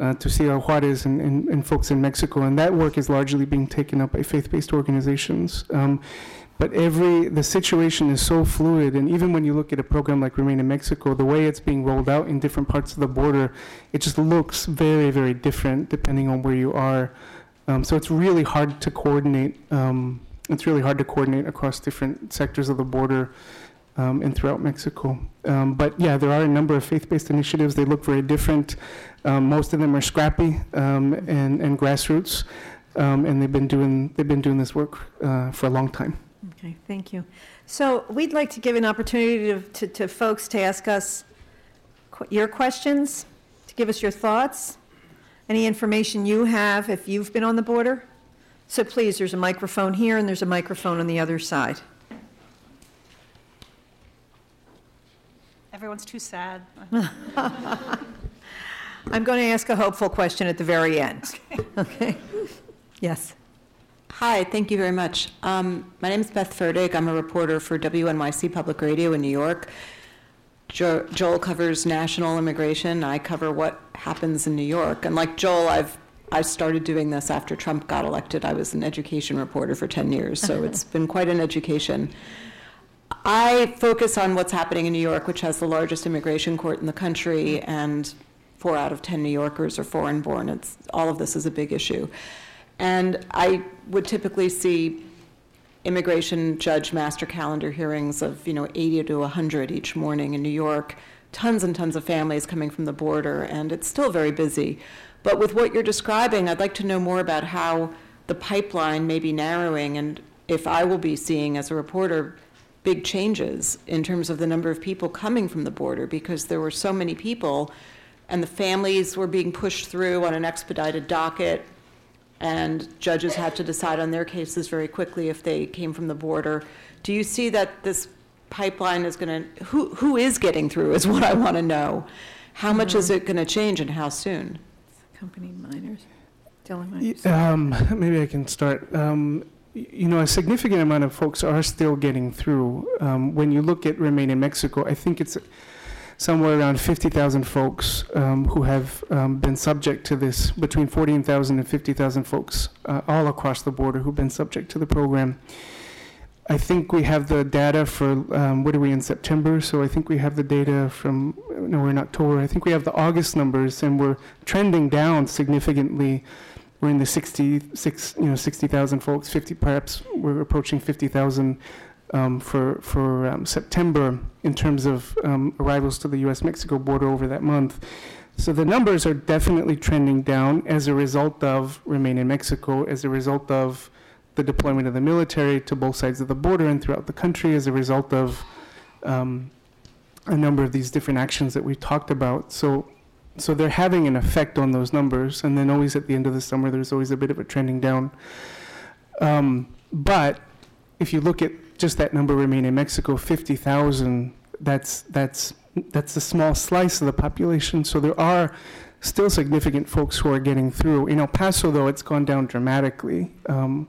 Uh, to Ciudad Juarez and, and, and folks in Mexico, and that work is largely being taken up by faith-based organizations. Um, but every the situation is so fluid, and even when you look at a program like Remain in Mexico, the way it's being rolled out in different parts of the border, it just looks very, very different depending on where you are. Um, so it's really hard to coordinate. Um, it's really hard to coordinate across different sectors of the border um, and throughout Mexico. Um, but yeah, there are a number of faith-based initiatives. They look very different. Um, most of them are scrappy um, and, and grassroots, um, and they've been doing they've been doing this work uh, for a long time. Okay, thank you. So we'd like to give an opportunity to, to, to folks to ask us qu- your questions, to give us your thoughts, any information you have if you've been on the border. So please, there's a microphone here and there's a microphone on the other side. Everyone's too sad. I'm going to ask a hopeful question at the very end. Okay? Yes. Hi, thank you very much. Um, My name is Beth Fertig. I'm a reporter for WNYC Public Radio in New York. Jo- Joel covers national immigration. I cover what happens in New York. And like Joel, I've, I started doing this after Trump got elected. I was an education reporter for 10 years, so it's been quite an education. I focus on what's happening in New York, which has the largest immigration court in the country, and four out of 10 New Yorkers are foreign born. It's, all of this is a big issue. And I would typically see immigration judge master calendar hearings of, you know, 80 to 100 each morning in New York, tons and tons of families coming from the border, and it's still very busy. But with what you're describing, I'd like to know more about how the pipeline may be narrowing, and if I will be seeing as a reporter big changes in terms of the number of people coming from the border, because there were so many people, and the families were being pushed through on an expedited docket, and judges had to decide on their cases very quickly if they came from the border. Do you see that this pipeline is going to, who, who is getting through is what I want to know. How much is it going to change and how soon? Accompanied minors. Dylan, why don't Y- you start? Um, maybe I can start. Um, y- you know, a significant amount of folks are still getting through. Um, when you look at Remain in Mexico, I think it's somewhere around 50,000 folks um, who have um, been subject to this, between 14,000 and 50,000 folks uh, all across the border who've been subject to the program. I think we have the data for, um, what are we in September? So I think we have the data from, no, we're in October. I think we have the August numbers and we're trending down significantly. We're in the 66, you know, 60,000 folks, 50, perhaps we're approaching 50,000 um, for, for um, September in terms of um, arrivals to the US-Mexico border over that month. So the numbers are definitely trending down as a result of Remain in Mexico, as a result of the deployment of the military to both sides of the border and throughout the country, as a result of um, a number of these different actions that we've talked about. So, so they're having an effect on those numbers, and then always at the end of the summer, there's always a bit of a trending down. Um, but if you look at just that number remain in Mexico, 50,000, that's, that's, that's a small slice of the population. So there are still significant folks who are getting through. In El Paso, though, it's gone down dramatically. Um,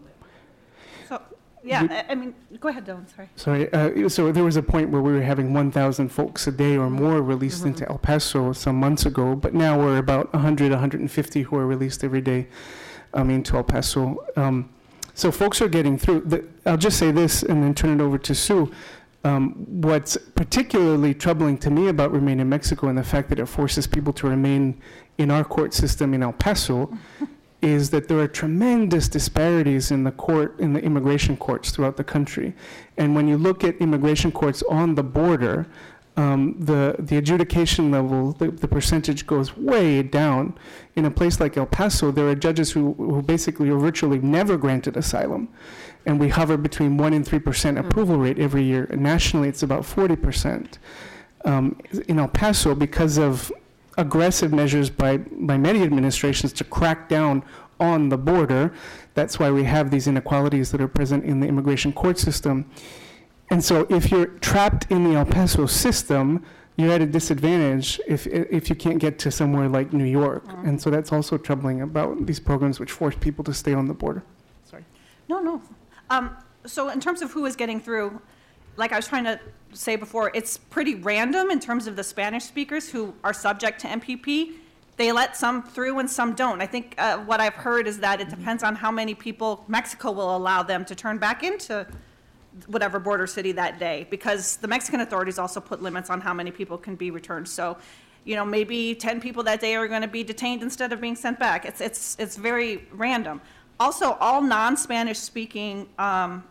yeah, I- I mean, go ahead, Dylan, sorry. Sorry, uh, so there was a point where we were having 1,000 folks a day or more released into El Paso some months ago, but now we're about 100, 150 who are released every day um, into El Paso. Um, so folks are getting through. The, I'll just say this and then turn it over to Sue. Um, what's particularly troubling to me about Remain in Mexico and the fact that it forces people to remain in our court system in El Paso is that there are tremendous disparities in the court, in the immigration courts throughout the country. And when you look at immigration courts on the border, um, the, the adjudication level, the, the percentage goes way down. In a place like El Paso, there are judges who, who basically are virtually never granted asylum. And we hover between 1% and 3% approval rate every year. And nationally, it's about 40%. Um, in El Paso, because of aggressive measures by, by many administrations to crack down on the border. That's why we have these inequalities that are present in the immigration court system. And so if you're trapped in the El Paso system, you're at a disadvantage if, if you can't get to somewhere like New York. And so that's also troubling about these programs which force people to stay on the border. Sorry. No, no. Um, so in terms of who is getting through, like I was trying to say before, it's pretty random in terms of the Spanish speakers who are subject to MPP. They let some through and some don't. I think uh, what I've heard is that it depends on how many people Mexico will allow them to turn back into whatever border city that day, because the Mexican authorities also put limits on how many people can be returned. So, you know, maybe 10 people that day are going to be detained instead of being sent back. It's, it's, it's very random. Also, all non-Spanish speaking um,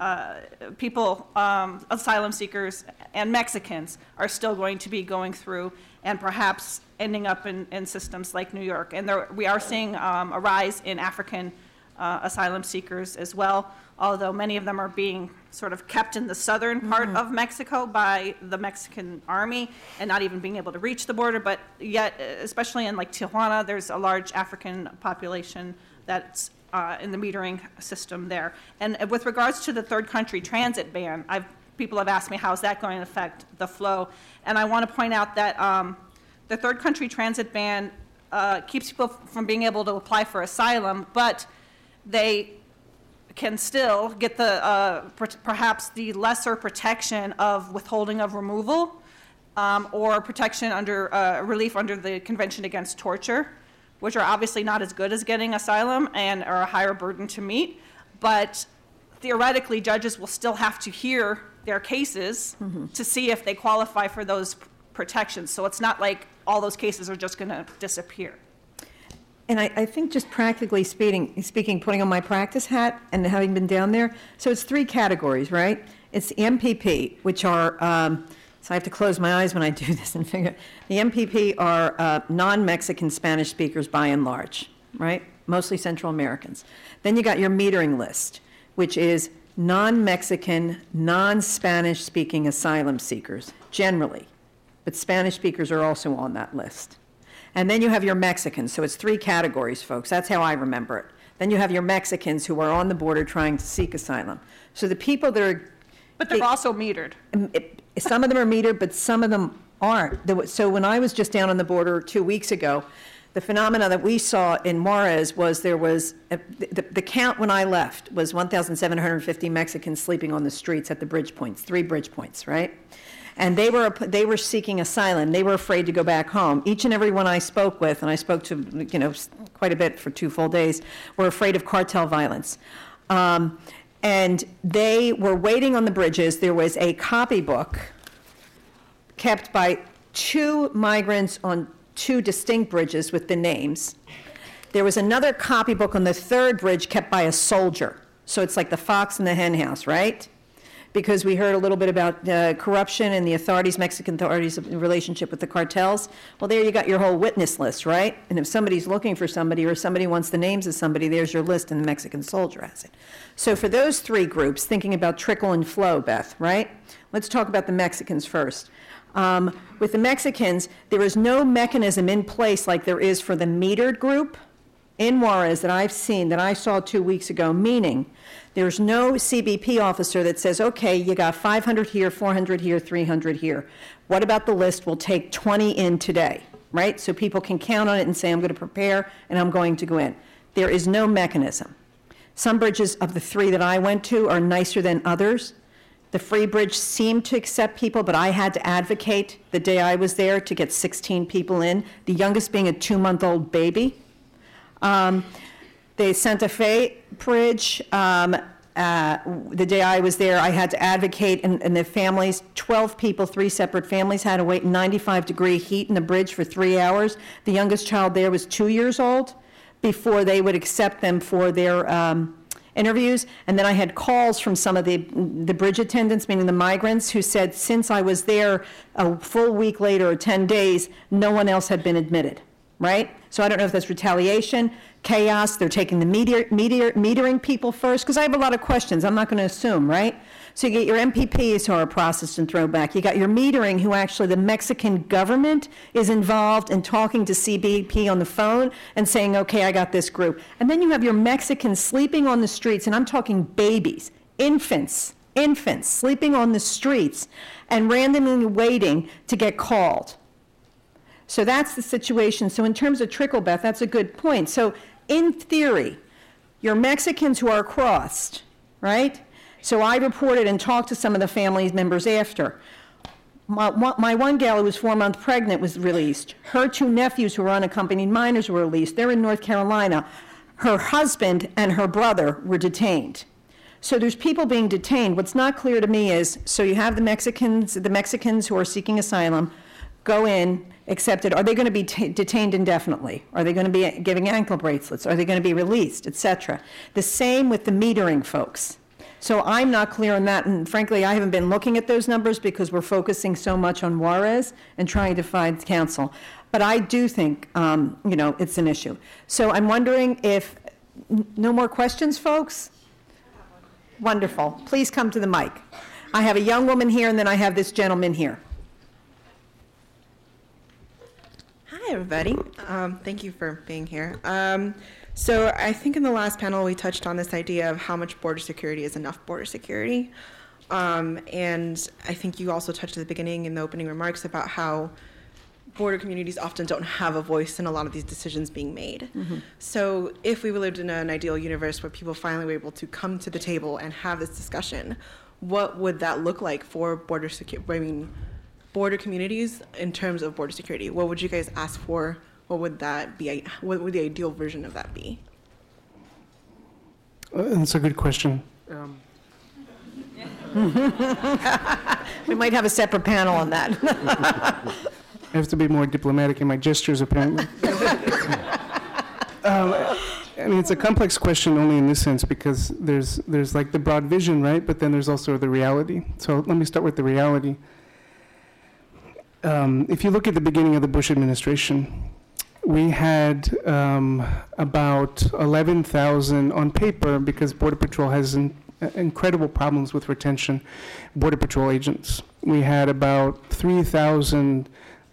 uh, people, um, asylum seekers and Mexicans are still going to be going through and perhaps ending up in, in systems like New York. And there, we are seeing um, a rise in African uh, asylum seekers as well, although many of them are being sort of kept in the southern part of Mexico by the Mexican army and not even being able to reach the border. But yet, especially in like Tijuana, there's a large African population that's uh, in the metering system there. And with regards to the third country transit ban, I've, people have asked me how is that going to affect the flow? And I want to point out that um, the third country transit ban uh, keeps people from being able to apply for asylum, but they can still get the, uh, per- perhaps the lesser protection of withholding of removal um, or protection under, uh, relief under the Convention Against Torture, which are obviously not as good as getting asylum and are a higher burden to meet. But theoretically, judges will still have to hear their cases to see if they qualify for those protections. So it's not like all those cases are just going to disappear. And I, I think just practically speaking, speaking, putting on my practice hat and having been down there, so it's three categories, right? It's the MPP, which are, um, so I have to close my eyes when I do this and figure, the MPP are uh, non-Mexican Spanish speakers by and large, right? Mostly Central Americans. Then you got your metering list, which is non-Mexican, non-Spanish speaking asylum seekers, generally. But Spanish speakers are also on that list. And then you have your Mexicans, so it's three categories, folks. That's how I remember it. Then you have your Mexicans who are on the border trying to seek asylum. So the people that are, But they're They- also metered. it- some of them are metered, but some of them aren't. So when I was just down on the border two weeks ago, the phenomena that we saw in Juarez was there was, uh, the the count when I left was 1,750 Mexicans sleeping on the streets at the bridge points, three bridge points, right? And they were, they were seeking asylum. They were afraid to go back home. Each and every one I spoke with, and I spoke to, you know, quite a bit for two full days, were afraid of cartel violence. Um, And they were waiting on the bridges. There was a copybook kept by two migrants on two distinct bridges with the names. There was another copybook on the third bridge kept by a soldier. So it's like the fox and the hen house, right? Because we heard a little bit about uh, corruption and the authorities, Mexican authorities, in relationship with the cartels. Well, there you got your whole witness list, right? And if somebody's looking for somebody or somebody wants the names of somebody, there's your list, and the Mexican soldier has it. So for those three groups, thinking about trickle and flow, Beth, right? Let's talk about the Mexicans first. Um, With the Mexicans, there is no mechanism in place like there is for the metered group in Juarez that I've seen, that I saw two weeks ago, meaning there's no CBP officer that says, okay, you got 500 here, 400 here, 300 here. What about the list? We'll take 20 in today, right? So people can count on it and say, I'm going to prepare and I'm going to go in. There is no mechanism. Some bridges of the three that I went to are nicer than others. The Free Bridge seemed to accept people, but I had to advocate the day I was there to get 16 people in, the youngest being a two-month-old baby. Um, The Santa Fe Bridge, um, uh, the day I was there, I had to advocate, and and the families, 12 people, three separate families, had to wait in 95-degree heat in the bridge for three hours. The youngest child there was two years old before they would accept them for their um, interviews. And then I had calls from some of the, the bridge attendants, meaning the migrants, who said, since I was there a full week later or 10 days, no one else had been admitted, right? So I don't know if that's retaliation, chaos, they're taking the meteor, meteor, metering people first, because I have a lot of questions, I'm not going to assume, right? So you get your MPPs who are processed and thrown back. You got your metering, who actually the Mexican government is involved in talking to CBP on the phone and saying, okay, I got this group. And then you have your Mexicans sleeping on the streets, and I'm talking babies, infants, infants sleeping on the streets and randomly waiting to get called. So that's the situation. So in terms of trickle, Beth, that's a good point. So in theory, your Mexicans who are crossed, right? So I reported and talked to some of the family members after. My, my one gal who was four months pregnant was released. Her two nephews who were unaccompanied minors were released. They're in North Carolina. Her husband and her brother were detained. So there's people being detained. What's not clear to me is, so you have the Mexicans, the Mexicans who are seeking asylum, go in, accepted. Are they going to be t- detained indefinitely? Are they going to be giving ankle bracelets? Are they going to be released, et cetera? The same with the metering folks. So I'm not clear on that, and frankly, I haven't been looking at those numbers because we're focusing so much on Juarez and trying to find counsel. But I do think, um, you know, it's an issue. So I'm wondering if, n- no more questions, folks? Wonderful. Please come to the mic. I have a young woman here, and then I have this gentleman here. Hi, everybody. Um, thank you for being here. Um, so, I think in the last panel we touched on this idea of how much border security is enough border security. Um, and I think you also touched at the beginning in the opening remarks about how border communities often don't have a voice in a lot of these decisions being made. So, if we lived in an ideal universe where people finally were able to come to the table and have this discussion, what would that look like for border security? I mean, border communities in terms of border security? What would you guys ask for? What would that be? What would the ideal version of that be? Uh, That's a good question. Um, We might have a separate panel on that. I have to be more diplomatic in my gestures, apparently. um, I mean, it's a complex question only in this sense because there's there's like the broad vision, right? But then there's also the reality. So let me start with the reality. Um, if you look at the beginning of the Bush administration, we had um, about 11,000 on paper because Border Patrol has in, incredible problems with retention. Border Patrol agents. We had about 3,000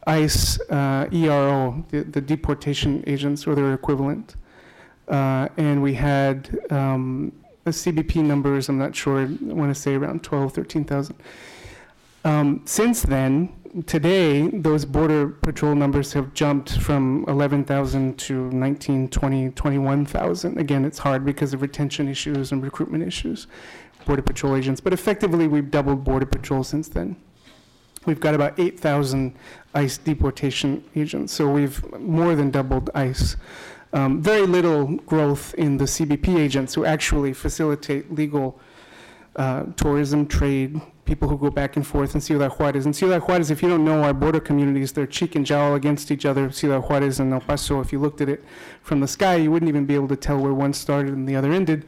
ICE uh, ERO, the, the deportation agents or their equivalent. Uh, and we had um, a CBP numbers, I'm not sure, I want to say around 12, 13,000. Um, since then, today, those Border Patrol numbers have jumped from 11,000 to 19, 20, 21,000. Again, it's hard because of retention issues and recruitment issues, Border Patrol agents. But effectively, we've doubled Border Patrol since then. We've got about 8,000 ICE deportation agents, so we've more than doubled ICE. Um, very little growth in the CBP agents who actually facilitate legal uh, tourism, trade, people who go back and forth in Ciudad Juarez. And Ciudad Juarez, if you don't know our border communities, they're cheek and jowl against each other, Ciudad Juarez and El Paso. If you looked at it from the sky, you wouldn't even be able to tell where one started and the other ended.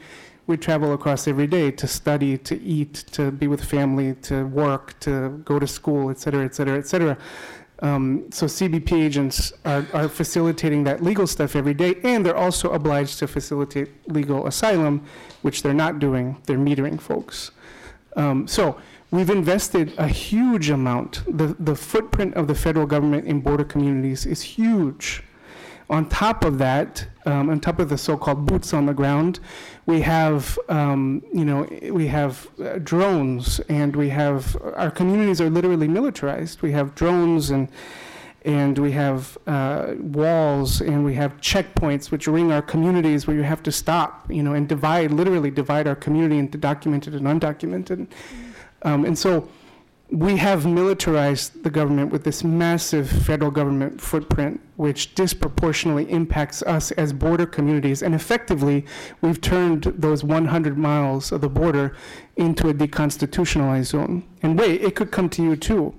We travel across every day to study, to eat, to be with family, to work, to go to school, et cetera, et cetera, et cetera. Um, so CBP agents are, are facilitating that legal stuff every day, and they're also obliged to facilitate legal asylum, which they're not doing. They're metering folks. Um, so we've invested a huge amount. The, the footprint of the federal government in border communities is huge. On top of that, um, on top of the so-called boots on the ground, we have, um, you know, we have uh, drones, and we have our communities are literally militarized. We have drones and and we have uh, walls and we have checkpoints which ring our communities where you have to stop, you know, and divide, literally divide our community into documented and undocumented. Um, and so we have militarized the government with this massive federal government footprint, which disproportionately impacts us as border communities. And effectively, we've turned those 100 miles of the border into a deconstitutionalized zone. And wait, it could come to you too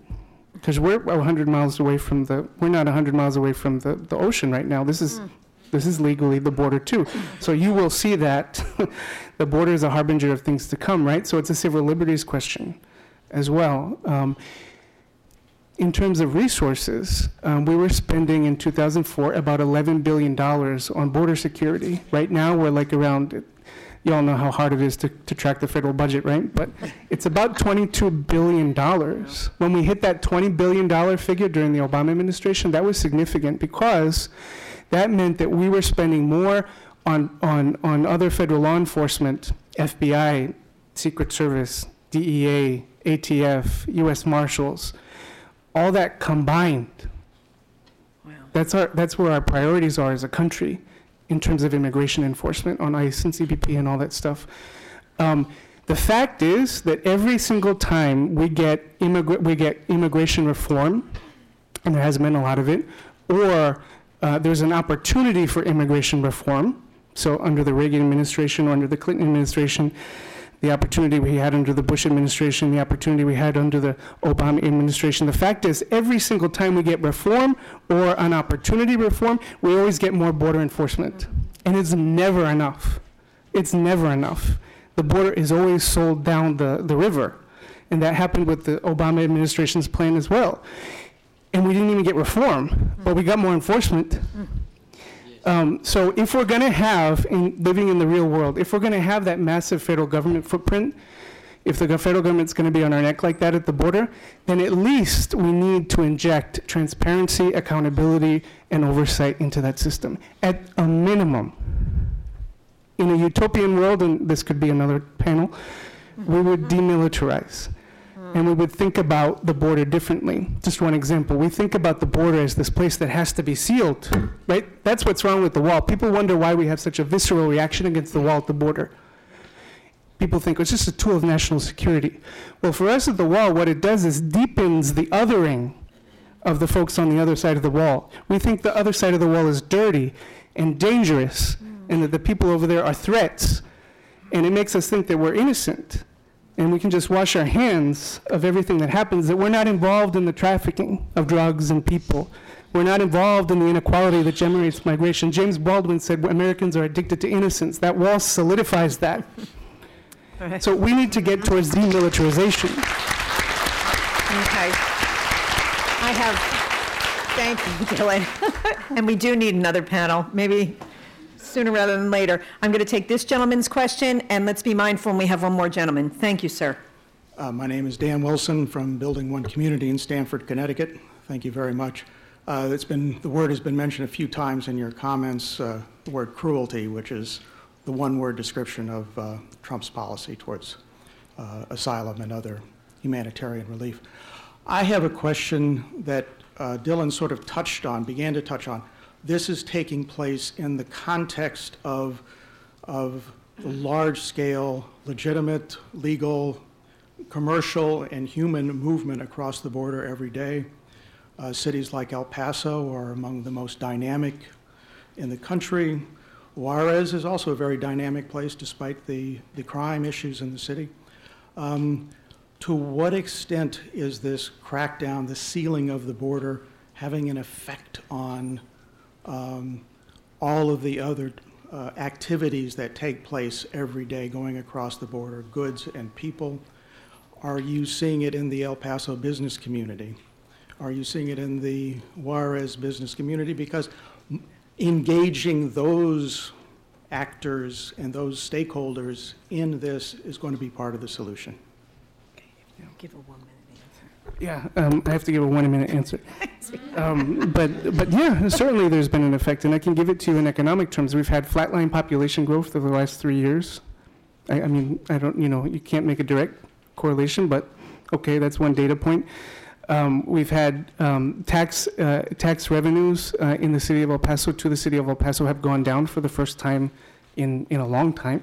because we're 100 miles away from the we're not 100 miles away from the, the ocean right now this is this is legally the border too so you will see that the border is a harbinger of things to come right so it's a civil liberties question as well um, in terms of resources um, we were spending in 2004 about 11 billion dollars on border security right now we're like around you all know how hard it is to, to track the federal budget, right? But it's about $22 billion. When we hit that $20 billion figure during the Obama administration, that was significant because that meant that we were spending more on, on, on other federal law enforcement, FBI, Secret Service, DEA, ATF, US Marshals, all that combined. That's, our, that's where our priorities are as a country in terms of immigration enforcement on ICE and CBP and all that stuff. Um, the fact is that every single time we get, immigra- we get immigration reform, and there hasn't been a lot of it, or uh, there's an opportunity for immigration reform, so under the Reagan administration or under the Clinton administration, the opportunity we had under the Bush administration, the opportunity we had under the Obama administration. The fact is, every single time we get reform or an opportunity reform, we always get more border enforcement. And it's never enough. It's never enough. The border is always sold down the, the river. And that happened with the Obama administration's plan as well. And we didn't even get reform, but we got more enforcement. Um, so if we're going to have, in living in the real world, if we're going to have that massive federal government footprint, if the federal government's going to be on our neck like that at the border, then at least we need to inject transparency, accountability, and oversight into that system at a minimum. In a utopian world, and this could be another panel, we would demilitarize and we would think about the border differently. Just one example, we think about the border as this place that has to be sealed, right? That's what's wrong with the wall. People wonder why we have such a visceral reaction against the wall at the border. People think oh, it's just a tool of national security. Well, for us at the wall, what it does is deepens the othering of the folks on the other side of the wall. We think the other side of the wall is dirty and dangerous, and that the people over there are threats, and it makes us think that we're innocent. And we can just wash our hands of everything that happens, that we're not involved in the trafficking of drugs and people. We're not involved in the inequality that generates migration. James Baldwin said Americans are addicted to innocence. That wall solidifies that. So we need to get towards demilitarization. Okay. I have, thank you, Dylan. And we do need another panel, maybe sooner rather than later. I'm going to take this gentleman's question, and let's be mindful, we have one more gentleman. Thank you, sir. Uh, My name is Dan Wilson from Building One Community in Stamford, Connecticut. Thank you very much. Uh, It's been, the word has been mentioned a few times in your comments, uh, the word cruelty, which is the one-word description of uh, Trump's policy towards uh, asylum and other humanitarian relief. I have a question that uh, Dylan sort of touched on, began to touch on. This is taking place in the context of, of the large-scale, legitimate, legal, commercial and human movement across the border every day. Uh, cities like El Paso are among the most dynamic in the country. Juarez is also a very dynamic place despite the, the crime issues in the city. Um, to what extent is this crackdown, the sealing of the border, having an effect on um, all of the other uh, activities that take place every day going across the border, goods and people? Are you seeing it in the El Paso business community? Are you seeing it in the Juarez business community? Because engaging those actors and those stakeholders in this is going to be part of the solution. Give a one-minute Yeah, um, I have to give a one-minute answer. Um, but, but yeah, certainly there's been an effect, and I can give it to you in economic terms. We've had flatline population growth over the last three years. I, I mean, I don't, you know, you can't make a direct correlation, but okay, that's one data point. Um, we've had um, tax uh, tax revenues uh, in the city of El Paso to the city of El Paso have gone down for the first time in in a long time.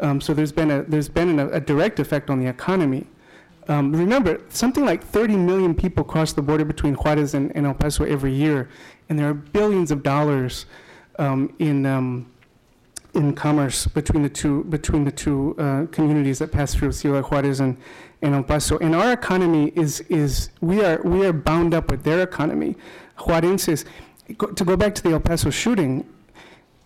Um, so there's been a there's been a, a direct effect on the economy. Um, remember, something like 30 million people cross the border between Juarez and, and El Paso every year, and there are billions of dollars um, in um, in commerce between the two between the two uh, communities that pass through Ciudad Juarez and, and El Paso. And our economy is is we are we are bound up with their economy. Juarenses, to go back to the El Paso shooting,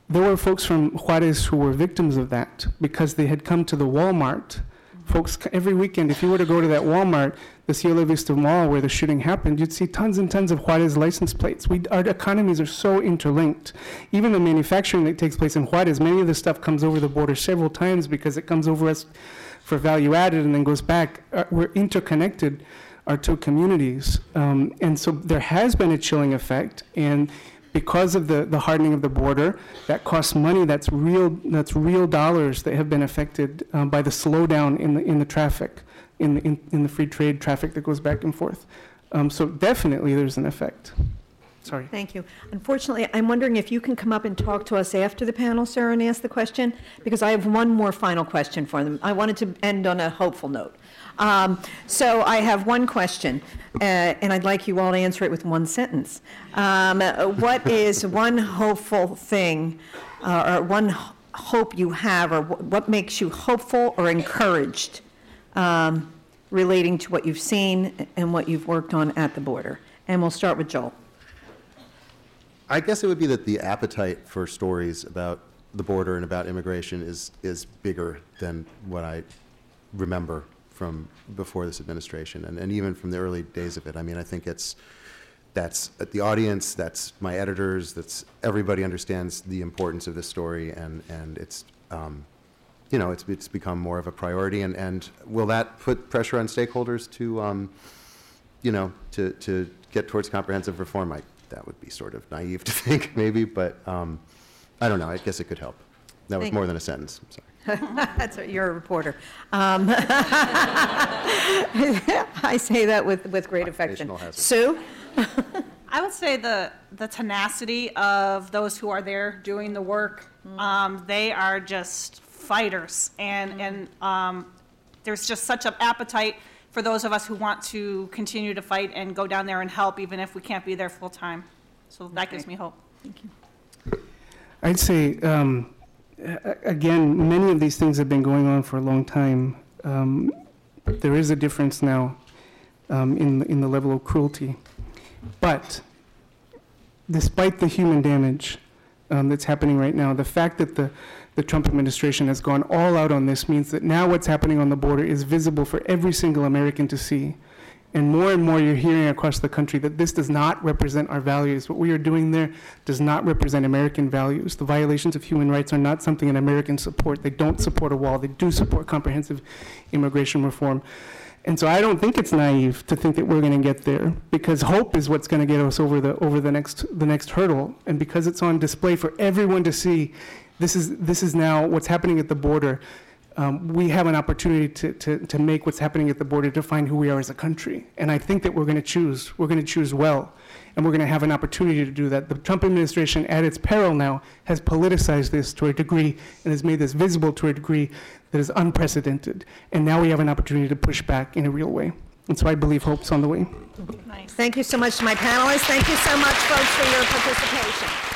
there were folks from Juarez who were victims of that because they had come to the Walmart. Folks, every weekend, if you were to go to that Walmart, the Cielo Vista Mall where the shooting happened, you'd see tons and tons of Juarez license plates. We, our economies are so interlinked. Even the manufacturing that takes place in Juarez, many of the stuff comes over the border several times because it comes over us for value added and then goes back. Uh, we're interconnected, our two communities. Um, and so there has been a chilling effect. And because of the, the hardening of the border, that costs money. That's real. That's real dollars that have been affected um, by the slowdown in the in the traffic, in the in, in the free trade traffic that goes back and forth. Um, so definitely, there's an effect. Sorry. Thank you. Unfortunately, I'm wondering if you can come up and talk to us after the panel, sir, and ask the question, because I have one more final question for them. I wanted to end on a hopeful note. Um, So I have one question, uh, and I'd like you all to answer it with one sentence. Um, What is one hopeful thing, uh, or one h- hope you have, or wh- what makes you hopeful or encouraged um, relating to what you've seen and what you've worked on at the border? And we'll start with Joel. I guess it would be that the appetite for stories about the border and about immigration is, is bigger than what I remember from before this administration, and, and even from the early days of it. I mean, I think it's, that's the audience, that's my editors, that's, everybody understands the importance of this story, and, and it's, um, you know, it's, it's become more of a priority, and, and will that put pressure on stakeholders to, um, you know, to, to get towards comprehensive reform? I, that would be sort of naive to think, maybe, but um, I don't know. I guess it could help. That was Thank- more than a sentence. I'm sorry. That's, what- you're a reporter. Um, I say that with, with great affection. Occupational hazard. Sue? I would say the, the tenacity of those who are there doing the work, um, they are just fighters. And, and, um, there's just such an appetite for those of us who want to continue to fight and go down there and help, even if we can't be there full-time. So that gives me hope. Thank you. I'd say, um, a- a- again, many of these things have been going on for a long time. Um, There is a difference now um, in, in the level of cruelty. But despite the human damage um, that's happening right now, the fact that the, the Trump administration has gone all out on this means that now what's happening on the border is visible for every single American to see. And more and more you're hearing across the country that this does not represent our values. What we are doing there does not represent American values. The violations of human rights are not something that Americans support. They don't support a wall. They do support comprehensive immigration reform. And so I don't think it's naive to think that we're going to get there because hope is what's going to get us over the over the next the next hurdle. And because it's on display for everyone to see, this is this is now what's happening at the border. Um, we have an opportunity to, to, to make what's happening at the border define who we are as a country. And I think that we're going to choose. We're going to choose well. And we're going to have an opportunity to do that. The Trump administration, at its peril now, has politicized this to a degree and has made this visible to a degree that is unprecedented. And now we have an opportunity to push back in a real way. And so I believe hope's on the way. Nice. Thank you so much to my panelists. Thank you so much, folks, for your participation.